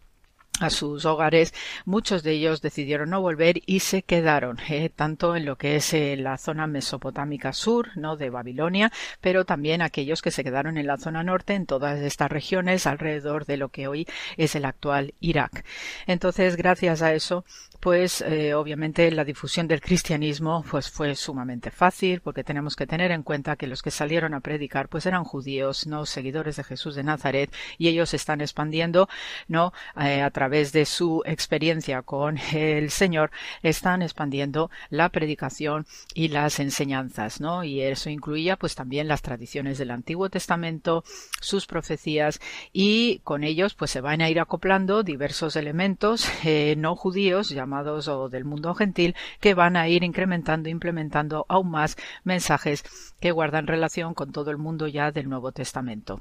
E: a sus hogares, muchos de ellos decidieron no volver y se quedaron, eh, tanto en lo que es eh, la zona mesopotámica sur, no de Babilonia, pero también aquellos que se quedaron en la zona norte, en todas estas regiones alrededor de lo que hoy es el actual Irak. Entonces, gracias a eso, pues obviamente la difusión del cristianismo pues fue sumamente fácil porque tenemos que tener en cuenta que los que salieron a predicar pues eran judíos no seguidores de Jesús de Nazaret y ellos están expandiendo no eh, a través de su experiencia con el Señor están expandiendo la predicación y las enseñanzas no y eso incluía pues también las tradiciones del Antiguo Testamento sus profecías y con ellos pues se van a ir acoplando diversos elementos eh, no judíos o del mundo gentil que van a ir incrementando, implementando aún más mensajes que guardan relación con todo el mundo ya del Nuevo Testamento.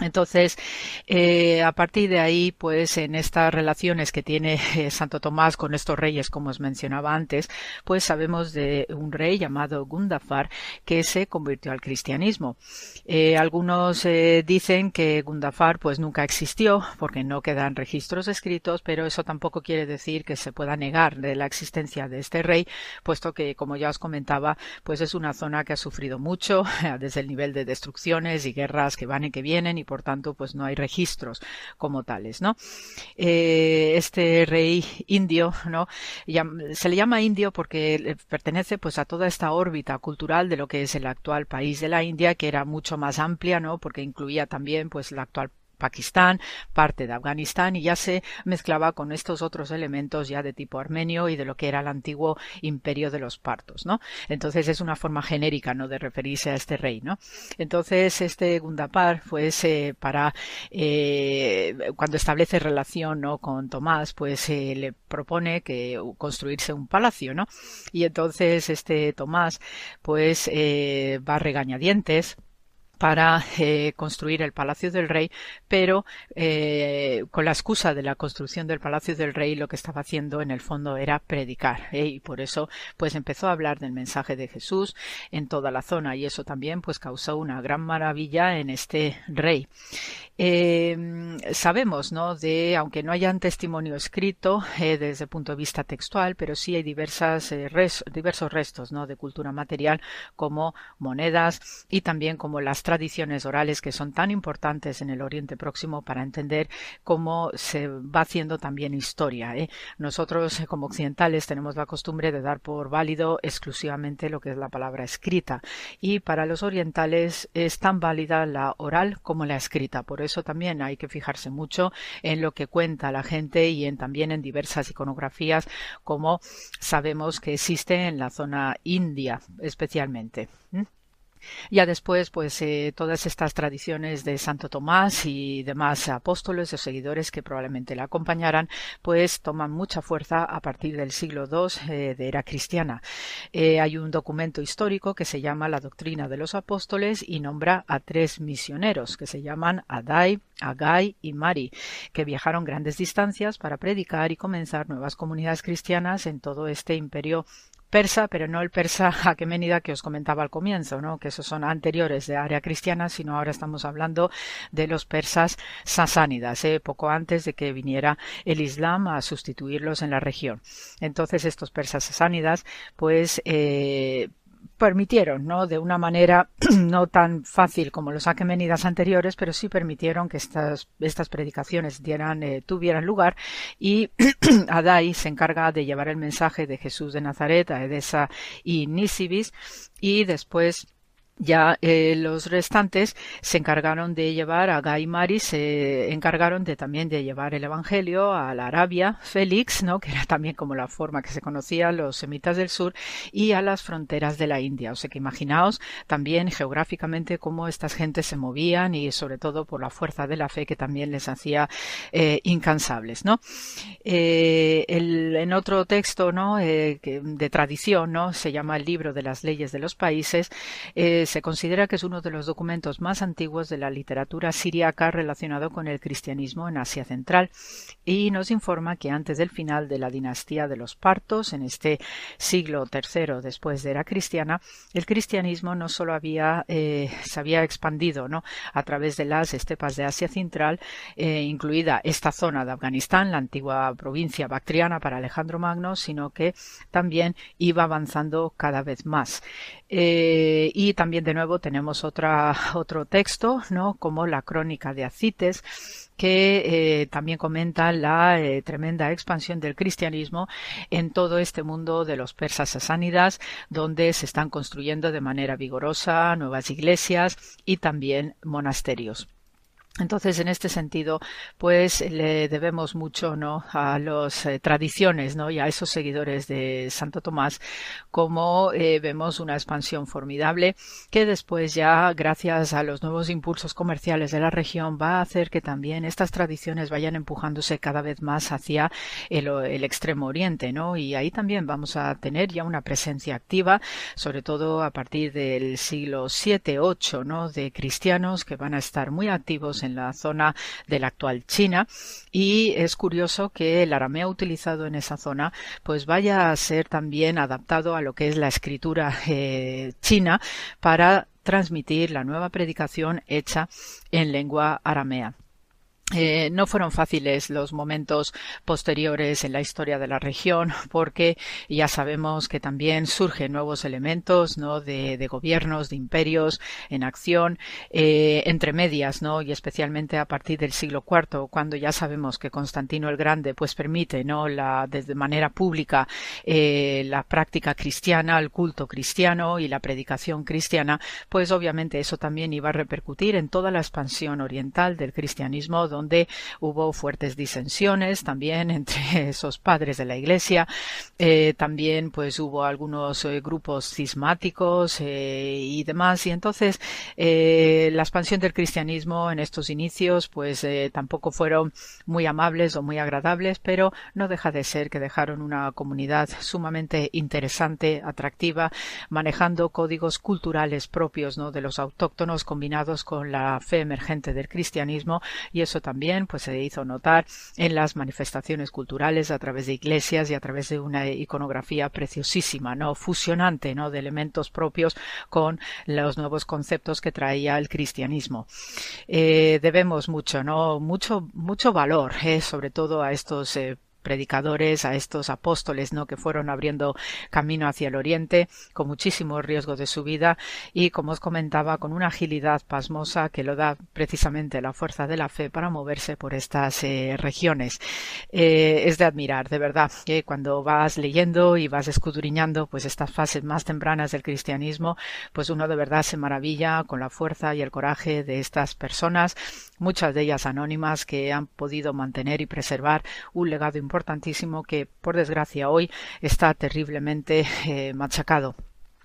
E: Entonces, eh, a partir de ahí, pues en estas relaciones que tiene eh, Santo Tomás con estos reyes, como os mencionaba antes, pues sabemos de un rey llamado Gundafar que se convirtió al cristianismo. Eh, algunos dicen que Gundafar pues nunca existió porque no quedan registros escritos, pero eso tampoco quiere decir que se pueda negar de la existencia de este rey, puesto que, como ya os comentaba, pues es una zona que ha sufrido mucho desde el nivel de destrucciones y guerras que van y que vienen y por tanto pues no hay registros como tales, ¿no? Eh, este rey indio, ¿no? Se le llama indio porque pertenece pues a toda esta órbita cultural de lo que es el actual país de la India, que era mucho más amplia, ¿no? Porque incluía también pues la actual Pakistán, parte de Afganistán y ya se mezclaba con estos otros elementos ya de tipo armenio y de lo que era el antiguo imperio de los partos, ¿no? Entonces es una forma genérica, ¿no? De referirse a este rey, ¿no? Entonces este Gundapar, pues eh, para eh, cuando establece relación, ¿no? Con Tomás, pues eh, le propone que construirse un palacio, ¿no? Y entonces este Tomás, pues va a regañadientes para eh, construir el Palacio del Rey, pero eh, con la excusa de la construcción del Palacio del Rey lo que estaba haciendo en el fondo era predicar ¿eh? y por eso pues empezó a hablar del mensaje de Jesús en toda la zona y eso también pues causó una gran maravilla en este rey. sabemos, ¿no? De, aunque no haya un testimonio escrito desde el punto de vista textual, pero sí hay diversas, diversos restos, ¿no? De cultura material como monedas y también como las tradiciones orales que son tan importantes en el Oriente Próximo para entender cómo se va haciendo también historia. ¿eh? Nosotros eh, como occidentales tenemos la costumbre de dar por válido exclusivamente lo que es la palabra escrita y para los orientales es tan válida la oral como la escrita. Por eso también hay que fijarse mucho en lo que cuenta la gente y en, también en diversas iconografías como sabemos que existe en la zona india especialmente. Ya después, pues eh, todas estas tradiciones de Santo Tomás y demás apóstoles o seguidores que probablemente le acompañaran, pues toman mucha fuerza a partir del siglo II eh, de era cristiana. Eh, hay un documento histórico que se llama La Doctrina de los Apóstoles y nombra a tres misioneros que se llaman Adai, Agai y Mari, que viajaron grandes distancias para predicar y comenzar nuevas comunidades cristianas en todo este imperio persa, pero no el persa aqueménida que os comentaba al comienzo, ¿no? que esos son anteriores de área cristiana, sino ahora estamos hablando de los persas sasánidas, ¿eh? poco antes de que viniera el Islam a sustituirlos en la región. Entonces estos persas sasánidas, pues eh, permitieron, ¿no? De una manera no tan fácil como los aquemenidas anteriores, pero sí permitieron que estas, estas predicaciones dieran, eh, tuvieran lugar y Adai se encarga de llevar el mensaje de Jesús de Nazaret a Edesa y Nisibis y después ya eh, los restantes se encargaron de llevar a Gai Mari, se encargaron de también de llevar el Evangelio a la Arabia, Félix, ¿no? que era también como la forma que se conocía los semitas del sur, y a las fronteras de la India. O sea que imaginaos también geográficamente cómo estas gentes se movían y sobre todo por la fuerza de la fe que también les hacía eh, incansables. ¿no? Eh, en otro texto ¿no? De tradición ¿no? se llama el libro de las leyes de los países. Se considera que es uno de los documentos más antiguos de la literatura siríaca relacionado con el cristianismo en Asia Central y nos informa que antes del final de la dinastía de los partos, en este siglo III después de era cristiana, el cristianismo no solo había eh, se había expandido ¿no? a través de las estepas de Asia Central, eh, incluida esta zona de Afganistán, la antigua provincia bactriana para Alejandro Magno, sino que también iba avanzando cada vez más. Eh, y también de nuevo tenemos otra, otro texto, ¿no? Como la crónica de Acites, que eh, también comenta la eh, tremenda expansión del cristianismo en todo este mundo de los persas sasánidas, donde se están construyendo de manera vigorosa nuevas iglesias y también monasterios. Entonces, en este sentido, pues le debemos mucho, ¿no? A las eh, tradiciones, ¿no? Y a esos seguidores de Santo Tomás, como eh, vemos una expansión formidable que después ya, gracias a los nuevos impulsos comerciales de la región, va a hacer que también estas tradiciones vayan empujándose cada vez más hacia el, extremo oriente, ¿no? Y ahí también vamos a tener ya una presencia activa, sobre todo a partir del siglo VII, VIII, ¿no? De cristianos que van a estar muy activos en la zona de la actual China y es curioso que el arameo utilizado en esa zona pues vaya a ser también adaptado a lo que es la escritura eh, china para transmitir la nueva predicación hecha en lengua aramea. Eh, no fueron fáciles los momentos posteriores en la historia de la región porque ya sabemos que también surgen nuevos elementos ¿no? de, gobiernos, de imperios en acción eh, entre medias ¿no? y especialmente a partir del siglo IV cuando ya sabemos que Constantino el Grande pues permite ¿no? la, de manera pública eh, la práctica cristiana, el culto cristiano y la predicación cristiana pues obviamente eso también iba a repercutir en toda la expansión oriental del cristianismo donde hubo fuertes disensiones también entre esos padres de la Iglesia. Eh, también pues hubo algunos eh, grupos cismáticos eh, y demás. Y entonces la expansión del cristianismo en estos inicios pues tampoco fueron muy amables o muy agradables, pero no deja de ser que dejaron una comunidad sumamente interesante, atractiva, manejando códigos culturales propios ¿no? de los autóctonos combinados con la fe emergente del cristianismo y eso también también pues se hizo notar en las manifestaciones culturales a través de iglesias y a través de una iconografía preciosísima, ¿no? fusionante, ¿no? de elementos propios con los nuevos conceptos que traía el cristianismo. Eh, debemos mucho, ¿no? mucho, mucho valor, eh, sobre todo a estos eh, predicadores, a estos apóstoles, ¿no? que fueron abriendo camino hacia el oriente con muchísimo riesgo de su vida y como os comentaba con una agilidad pasmosa que lo da precisamente la fuerza de la fe para moverse por estas eh, regiones. Eh, es de admirar, de verdad, que cuando vas leyendo y vas escudriñando pues estas fases más tempranas del cristianismo, pues uno de verdad se maravilla con la fuerza y el coraje de estas personas, muchas de ellas anónimas que han podido mantener y preservar un legado importantísimo que, por desgracia, hoy está terriblemente eh, machacado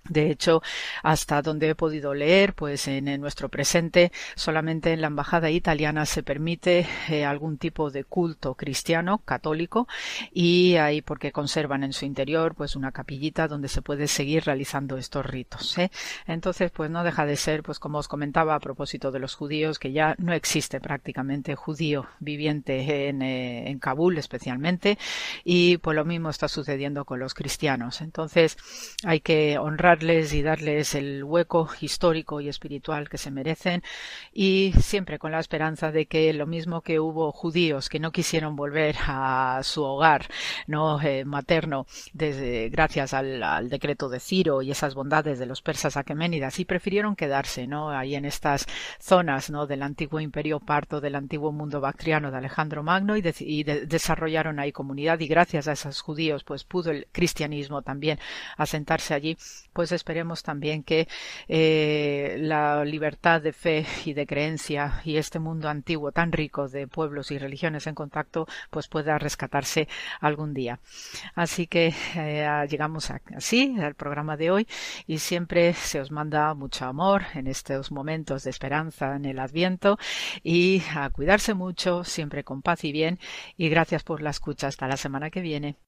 E: De hecho, hasta donde he podido leer, pues en, nuestro presente solamente en la embajada italiana se permite eh, algún tipo de culto cristiano católico y ahí porque conservan en su interior pues una capillita donde se puede seguir realizando estos ritos. ¿eh? Entonces, pues no deja de ser, pues como os comentaba a propósito de los judíos, que ya no existe prácticamente judío viviente en, eh, en Kabul especialmente y pues lo mismo está sucediendo con los cristianos. Entonces, hay que honrar y darles el hueco histórico y espiritual que se merecen y siempre con la esperanza de que lo mismo que hubo judíos que no quisieron volver a su hogar no eh, materno desde gracias al, decreto de Ciro y esas bondades de los persas aqueménidas y prefirieron quedarse no ahí en estas zonas no del antiguo imperio parto del antiguo mundo bactriano de Alejandro Magno y, desarrollaron ahí comunidad y gracias a esos judíos pues pudo el cristianismo también asentarse allí pues esperemos también que eh, la libertad de fe y de creencia y este mundo antiguo tan rico de pueblos y religiones en contacto pues pueda rescatarse algún día. Así que eh, llegamos así al programa de hoy y siempre se os manda mucho amor en estos momentos de esperanza en el Adviento y a cuidarse mucho, siempre con paz y bien y gracias por la escucha. Hasta la semana que viene.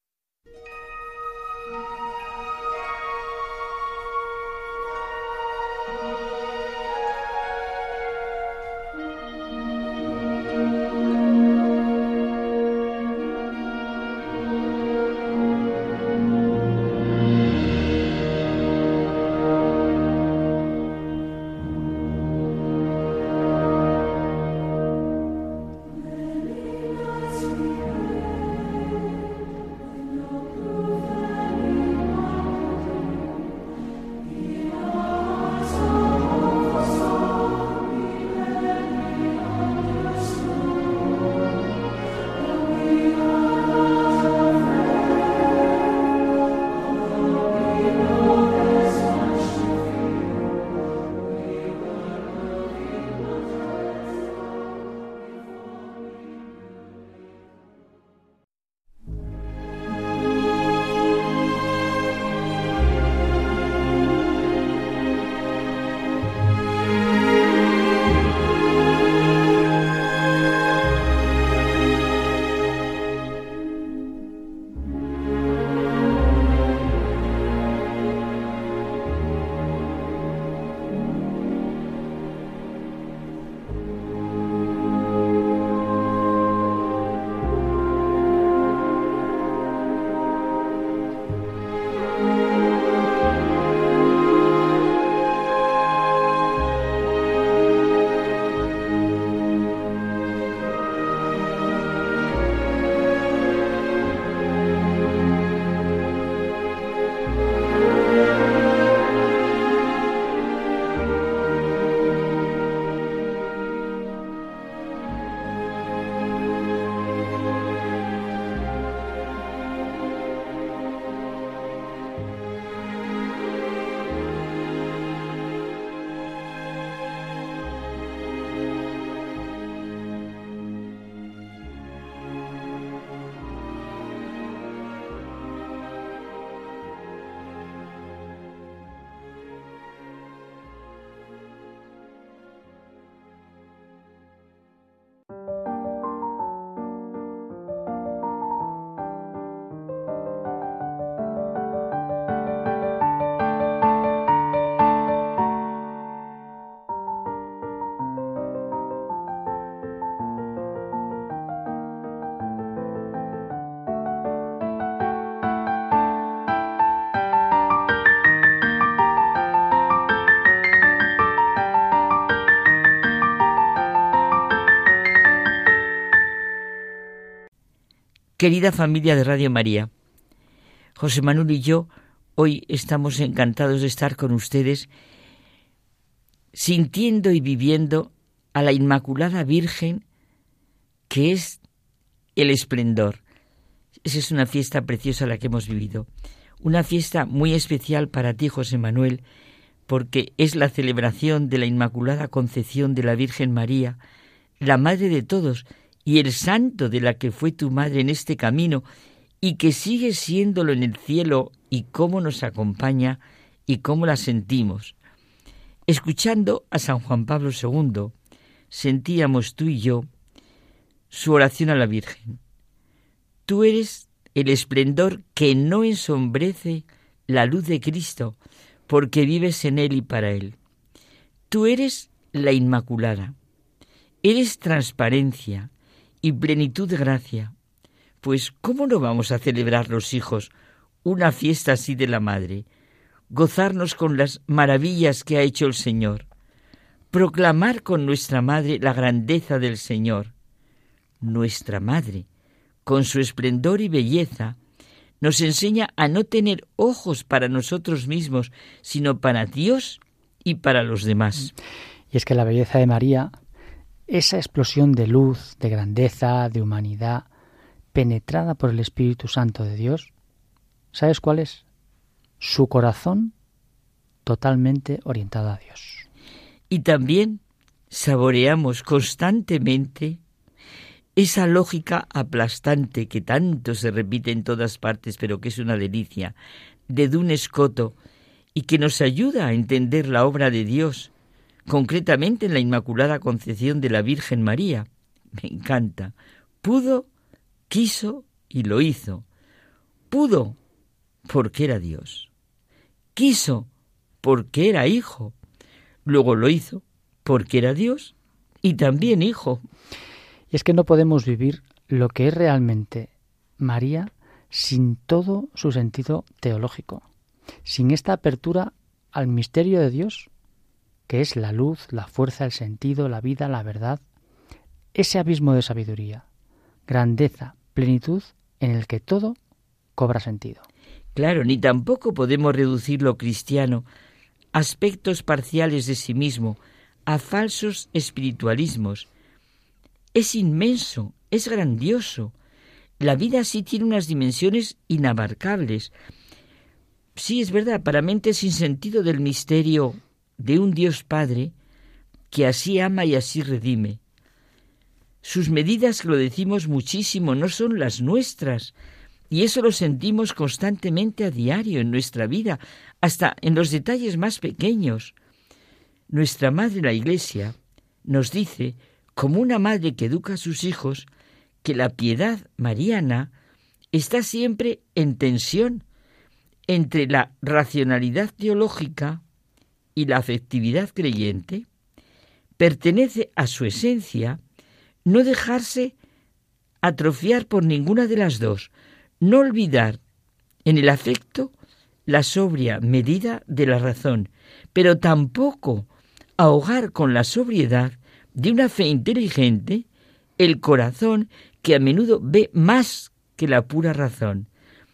F: Querida familia de Radio María, José Manuel y yo hoy estamos encantados de estar con ustedes sintiendo y viviendo a la Inmaculada Virgen que es el esplendor. Esa es una fiesta preciosa la que hemos vivido. Una fiesta muy especial para ti, José Manuel, porque es la celebración de la Inmaculada Concepción de la Virgen María, la Madre de todos, y el santo de la que fue tu madre en este camino y que sigue siéndolo en el cielo y cómo nos acompaña y cómo la sentimos. Escuchando a San Juan Pablo II, sentíamos tú y yo su oración a la Virgen. Tú eres el esplendor que no ensombrece la luz de Cristo, porque vives en Él y para Él. Tú eres la Inmaculada, eres transparencia y plenitud de gracia. Pues ¿cómo no vamos a celebrar los hijos una fiesta así de la Madre? Gozarnos con las maravillas que ha hecho el Señor, proclamar con nuestra Madre la grandeza del Señor. Nuestra Madre, con su esplendor y belleza, nos enseña a no tener ojos para nosotros mismos, sino para Dios y para los demás.
G: Y es que la belleza de María, esa explosión de luz, de grandeza, de humanidad, penetrada por el Espíritu Santo de Dios, ¿sabes cuál es? Su corazón totalmente orientado a Dios.
F: Y también saboreamos constantemente esa lógica aplastante que tanto se repite en todas partes, pero que es una delicia, de Dun Escoto, y que nos ayuda a entender la obra de Dios, concretamente en la Inmaculada Concepción de la Virgen María. Me encanta. Pudo, quiso y lo hizo. Pudo porque era Dios. Quiso porque era hijo. Luego lo hizo porque era Dios y también hijo.
G: Y es que no podemos vivir lo que es realmente María sin todo su sentido teológico, sin esta apertura al misterio de Dios, que es la luz, la fuerza, el sentido, la vida, la verdad, ese abismo de sabiduría, grandeza, plenitud en el que todo cobra sentido.
F: Claro, ni tampoco podemos reducir lo cristiano aspectos parciales de sí mismo, a falsos espiritualismos, es inmenso, es grandioso. La vida sí tiene unas dimensiones inabarcables. Sí, es verdad, para mente sin sentido del misterio de un Dios Padre que así ama y así redime. Sus medidas, lo decimos muchísimo, no son las nuestras, y eso lo sentimos constantemente a diario en nuestra vida, hasta en los detalles más pequeños. Nuestra Madre la Iglesia nos dice como una madre que educa a sus hijos, que la piedad mariana está siempre en tensión entre la racionalidad teológica y la afectividad creyente, pertenece a su esencia no dejarse atrofiar por ninguna de las dos, no olvidar en el afecto la sobria medida de la razón, pero tampoco ahogar con la sobriedad de una fe inteligente el corazón que a menudo ve más que la pura razón.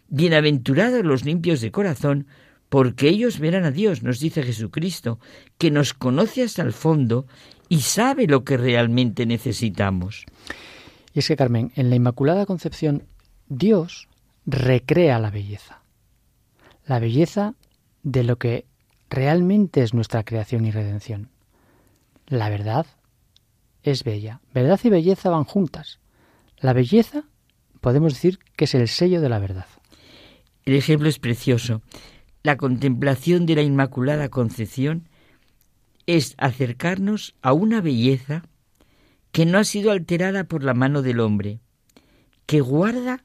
F: Bienaventurados los limpios de corazón, porque ellos verán a Dios, nos dice Jesucristo, que nos conoce hasta el fondo y sabe lo que realmente necesitamos.
G: Y es que, Carmen, en la Inmaculada Concepción, Dios recrea la belleza. La belleza de lo que realmente es nuestra creación y redención. La verdad, es bella. Verdad y belleza van juntas. La belleza podemos decir que es el sello de la verdad.
F: El ejemplo es precioso. La contemplación de la Inmaculada Concepción es acercarnos a una belleza que no ha sido alterada por la mano del hombre, que guarda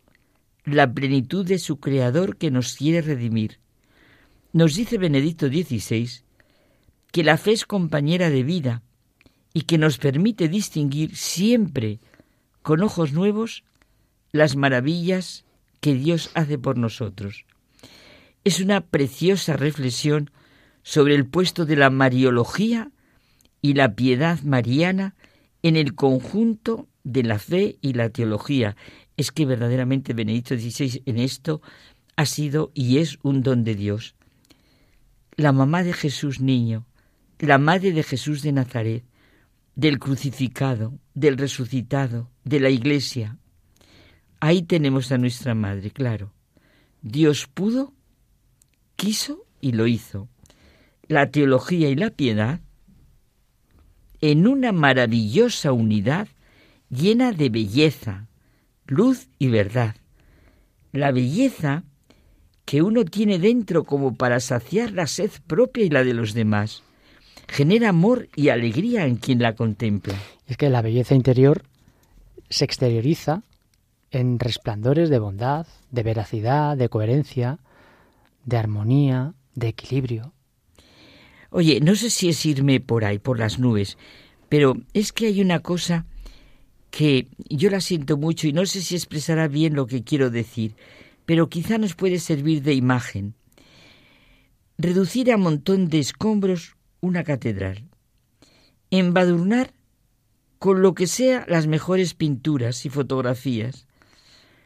F: la plenitud de su Creador que nos quiere redimir. Nos dice Benedicto XVI que la fe es compañera de vida, y que nos permite distinguir siempre con ojos nuevos las maravillas que Dios hace por nosotros. Es una preciosa reflexión sobre el puesto de la Mariología y la piedad mariana en el conjunto de la fe y la teología. Es que verdaderamente Benedicto XVI en esto ha sido y es un don de Dios. La mamá de Jesús niño, la madre de Jesús de Nazaret, del crucificado, del resucitado, de la iglesia. Ahí tenemos a nuestra madre, claro. Dios pudo, quiso y lo hizo. La teología y la piedad en una maravillosa unidad llena de belleza, luz y verdad. La belleza que uno tiene dentro como para saciar la sed propia y la de los demás. Genera amor y alegría en quien la contempla.
G: Es que la belleza interior se exterioriza en resplandores de bondad, de veracidad, de coherencia, de armonía, de equilibrio.
F: Oye, no sé si es irme por ahí, por las nubes, pero es que hay una cosa que yo la siento mucho y no sé si expresará bien lo que quiero decir, pero quizá nos puede servir de imagen. Reducir a montón de escombros una catedral. Embadurnar con lo que sea las mejores pinturas y fotografías,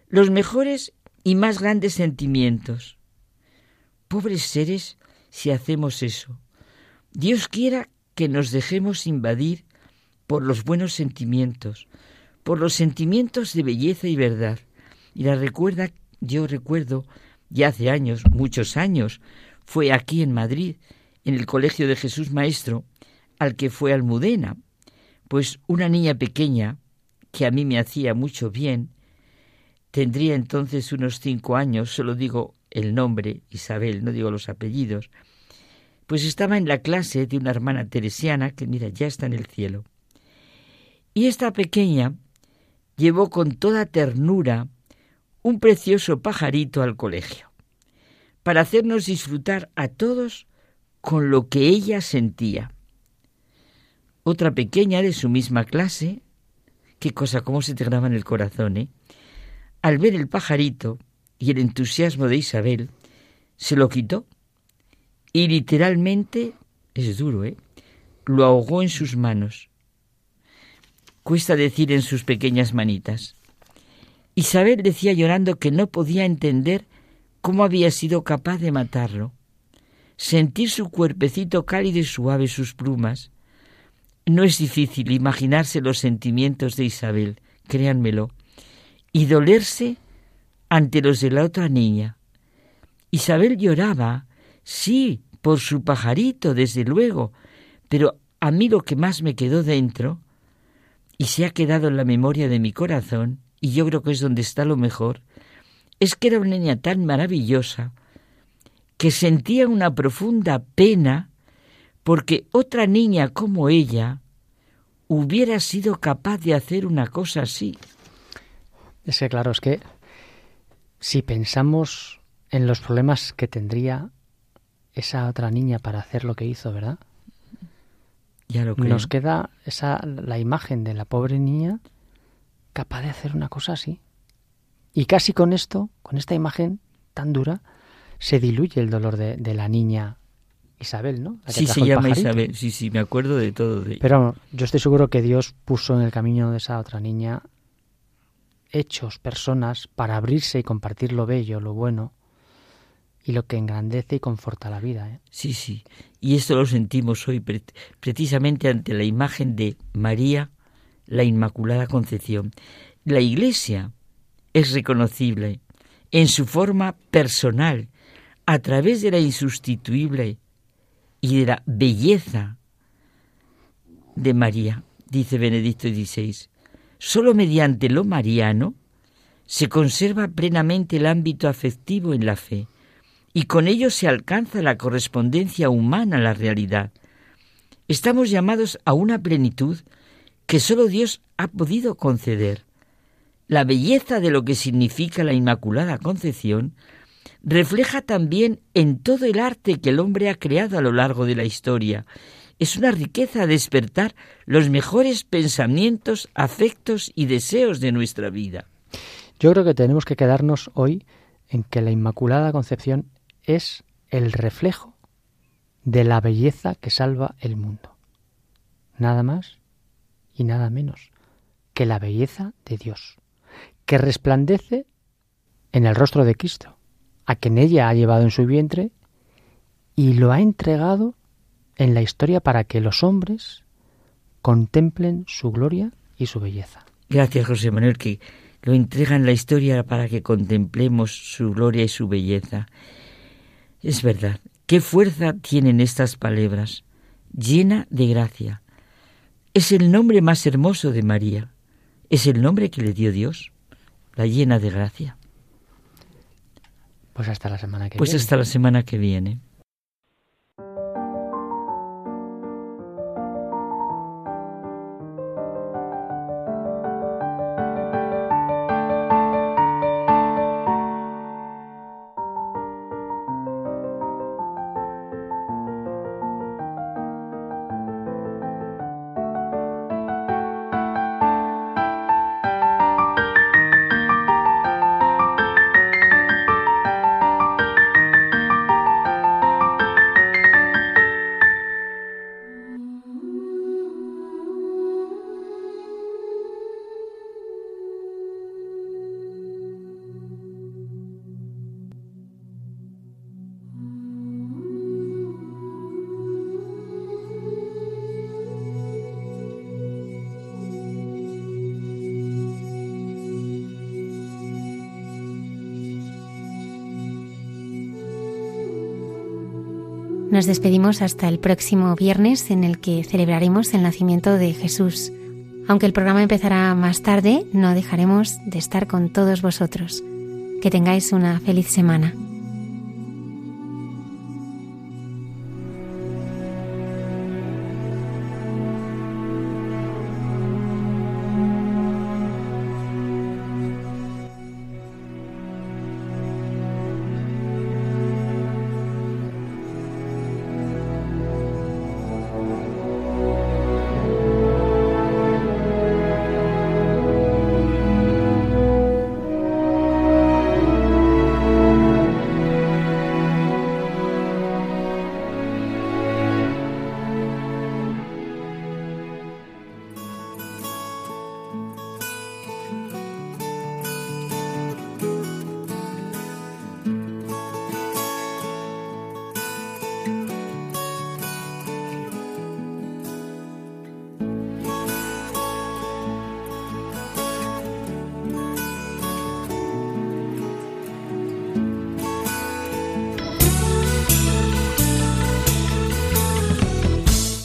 F: los mejores y más grandes sentimientos. Pobres seres si hacemos eso. Dios quiera que nos dejemos invadir por los buenos sentimientos, por los sentimientos de belleza y verdad. Y la recuerda, yo recuerdo, ya hace años, muchos años, fue aquí en Madrid, en el Colegio de Jesús Maestro, al que fue Almudena, pues una niña pequeña, que a mí me hacía mucho bien, tendría entonces unos cinco años, solo digo el nombre, Isabel, no digo los apellidos, pues estaba en la clase de una hermana teresiana que, mira, ya está en el cielo. Y esta pequeña llevó con toda ternura un precioso pajarito al colegio, para hacernos disfrutar a todos con lo que ella sentía. Otra pequeña de su misma clase, qué cosa, cómo se te graba en el corazón, ¿eh? Al ver el pajarito y el entusiasmo de Isabel, se lo quitó y literalmente, es duro, ¿eh? Lo ahogó en sus manos cuesta decir en sus pequeñas manitas. Isabel decía llorando que no podía entender cómo había sido capaz de matarlo. Sentir su cuerpecito cálido y suave sus plumas. No es difícil imaginarse los sentimientos de Isabel, créanmelo, y dolerse ante los de la otra niña. Isabel lloraba, sí, por su pajarito, desde luego, pero a mí lo que más me quedó dentro y se ha quedado en la memoria de mi corazón, y yo creo que es donde está lo mejor, es que era una niña tan maravillosa que sentía una profunda pena porque otra niña como ella hubiera sido capaz de hacer una cosa así.
G: Es que claro, es que si pensamos en los problemas que tendría esa otra niña para hacer lo que hizo, ¿verdad? Nos queda esa la imagen de la pobre niña capaz de hacer una cosa así. Y casi con esto, con esta imagen tan dura, se diluye el dolor de, la niña Isabel, ¿no?
F: sí, se llama Isabel, sí, sí, me acuerdo de todo. De
G: Pero yo estoy seguro que Dios puso en el camino de esa otra niña hechos, personas, para abrirse y compartir lo bello, lo bueno, y lo que engrandece y conforta la vida. ¿eh?
F: Sí, sí. Y esto lo sentimos hoy precisamente ante la imagen de María, la Inmaculada Concepción. La Iglesia es reconocible en su forma personal, a través de la insustituible y de la belleza de María, dice Benedicto XVI. Solo mediante lo mariano se conserva plenamente el ámbito afectivo en la fe y con ello se alcanza la correspondencia humana a la realidad. Estamos llamados a una plenitud que sólo Dios ha podido conceder. La belleza de lo que significa la Inmaculada Concepción refleja también en todo el arte que el hombre ha creado a lo largo de la historia. Es una riqueza despertar los mejores pensamientos, afectos y deseos de nuestra vida.
G: Yo creo que tenemos que quedarnos hoy en que la Inmaculada Concepción es el reflejo de la belleza que salva el mundo. Nada más y nada menos que la belleza de Dios, que resplandece en el rostro de Cristo, a quien ella ha llevado en su vientre y lo ha entregado en la historia para que los hombres contemplen su gloria y su belleza.
F: Gracias, José Manuel, que lo entrega en la historia para que contemplemos su gloria y su belleza. Es verdad, qué fuerza tienen estas palabras, llena de gracia. Es el nombre más hermoso de María, es el nombre que le dio Dios, la llena de gracia.
G: Pues hasta la semana que
F: pues
G: viene.
F: Pues hasta la semana que viene.
A: Nos despedimos hasta el próximo viernes en el que celebraremos el nacimiento de Jesús. Aunque el programa empezará más tarde, no dejaremos de estar con todos vosotros. Que tengáis una feliz semana.